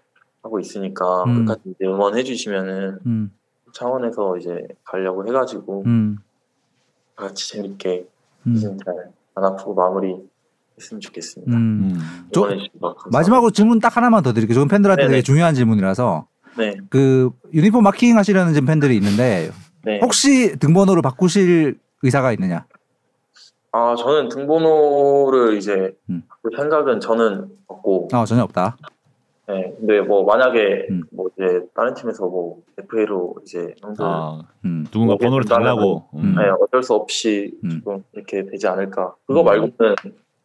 하고 있으니까 음. 끝까지 이제 응원해 주시면은 음, 차원에서 이제 가려고 해가지고 음, 다 같이 재밌게 음, 시즌 잘안 아프고 마무리 했으면 좋겠습니다. 음. 음. 저-. 마지막으로 질문 딱 하나만 더 드릴게요. 저는 팬들한테 네네. 되게 중요한 질문이라서 네, 그 유니폼 마킹 하시려는 지금 팬들이 있는데 네. 혹시 등번호를 바꾸실 의사가 있느냐? 아 저는 등번호를 이제 음. 그 생각은 저는 없고 아 전혀 없다. 네, 근데 뭐 만약에 음. 뭐 이제 다른 팀에서 뭐 FA로 이제 아 음. 누군가 뭐 번호를 달라고 음. 네, 어쩔 수 없이 음. 조금 이렇게 되지 않을까. 그거 음. 말고는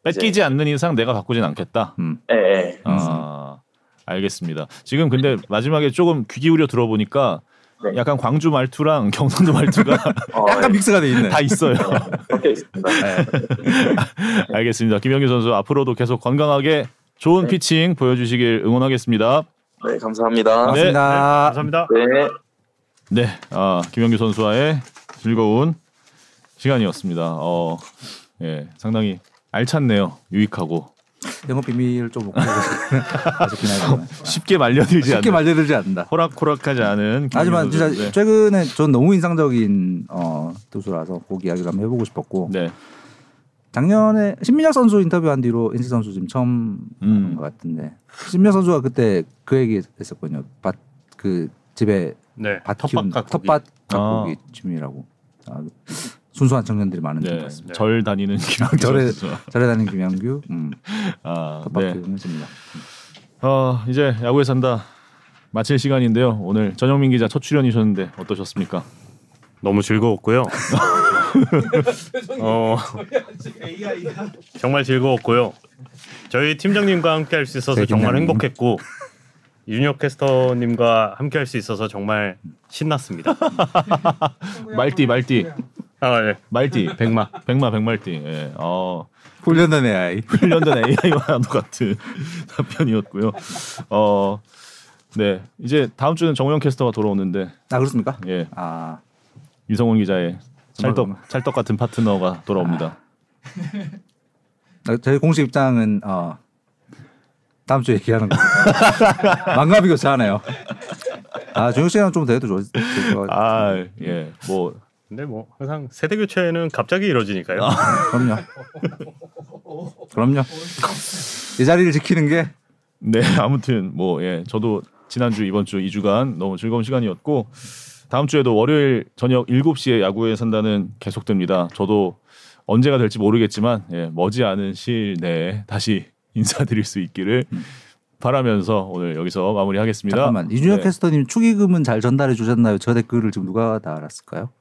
뺏기지 않는 이상 내가 바꾸진 않겠다. 음. 예, 예. 아 알겠습니다. 지금 근데 마지막에 조금 귀 기울여 들어보니까 네. 약간 광주 말투랑 경상도 말투가 어, 약간 예. 믹스가 돼 있네. 다 있어요. 섞여 있습니다. 알겠습니다. 김영규 선수 앞으로도 계속 건강하게 좋은 네. 피칭 보여주시길 응원하겠습니다. 네, 감사합니다. 고맙습니다. 감사합니다. 네. 네, 아, 김영규 선수와의 즐거운 시간이었습니다. 어, 예, 상당히 알찼네요. 유익하고 영업 비밀 좀 먹고 아쉽긴 하지만 쉽게 말려들지 쉽게 않는 말려들지 않는다. 호락호락하지 않은. 하지만 진짜. 네. 최근에 전 너무 인상적인 어, 투수라서 그 이야기를 한번 해보고 싶었고 네, 작년에 신민혁 선수 인터뷰한 뒤로 NC 선수 지금 처음 음. 한것 같은데 신민혁 선수가 그때 그 얘기 했었거든요. 밭 그 집에 네. 밭 텃밭 키우는 가꾸기. 텃밭 아. 가꾸기 취미라고 아, 순수한 청년들이 많은 집 네, 같습니다. 절 다니는 김영규 절에- 선수. 절에 다니는 김양규 음, 아, 네. 키우는 집니다. 어, 이제 야구에 산다 마칠 시간인데요. 오늘 전영민 기자 첫 출연이셨는데 어떠셨습니까? 너무 즐거웠고요. 어, 정말 즐거웠고요. 저희 팀장님과 함께 할 수 있어서 정말. 행복했고 윤혁 캐스터님과 함께 할 수 있어서 정말 신났습니다. 말띠, 말띠, 아, 네. 말띠, 백마, 백마, 백말띠. 예, 어, 훈련된 AI. 훈련된 AI와 똑같은 답변이었고요. 어, 네, 이제 다음 주는 정우영 캐스터가 돌아오는데, 아 그렇습니까? 예, 아 이성훈 기자의 찰떡, 찰떡 같은 파트너가 돌아옵니다. 아, 저희 공식 입장은 어, 다음 주에 얘기하는 거. 망가비 교체하네요. 아 정혁 씨랑 좀 대도 좋을 것 같아요. 아, 예, 뭐 근데 뭐 항상 세대 교체는 갑자기 이루어지니까요. 그럼요. 그럼요. 이 자리를 지키는 게 네, 아무튼 뭐 예, 저도 지난주 이번 주 2주간 너무 즐거운 시간이었고 다음 주에도 월요일 저녁 7시에 야구에 산다는 계속됩니다. 저도 언제가 될지 모르겠지만 예, 머지않은 시일 내에 다시 인사드릴 수 있기를 바라면서 오늘 여기서 마무리하겠습니다. 잠깐만 이준혁 네. 캐스터님 축의금은 잘 전달해 주셨나요? 저 댓글을 지금 누가 달았을까요?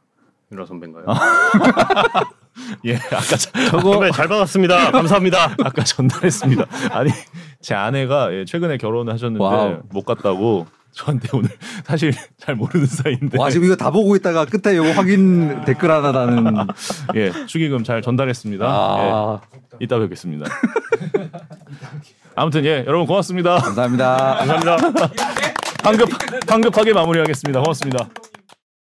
유라 선배인가요? 예, 아까 저- 저거 네, 잘 받았습니다. 감사합니다. 아까 전달했습니다. 아니 제 아내가 예, 최근에 결혼을 하셨는데 wow. 못 갔다고 저한테 오늘 사실 잘 모르는 사이인데 와 지금 이거 다 보고 있다가 끝에 이거 확인 댓글 하나 다는 예, 축의금 잘 전달했습니다. 아 예, 이따 뵙겠습니다. 아무튼 예, 여러분 고맙습니다. 감사합니다. 감사합니다. 황급 황급하게 마무리하겠습니다. 고맙습니다.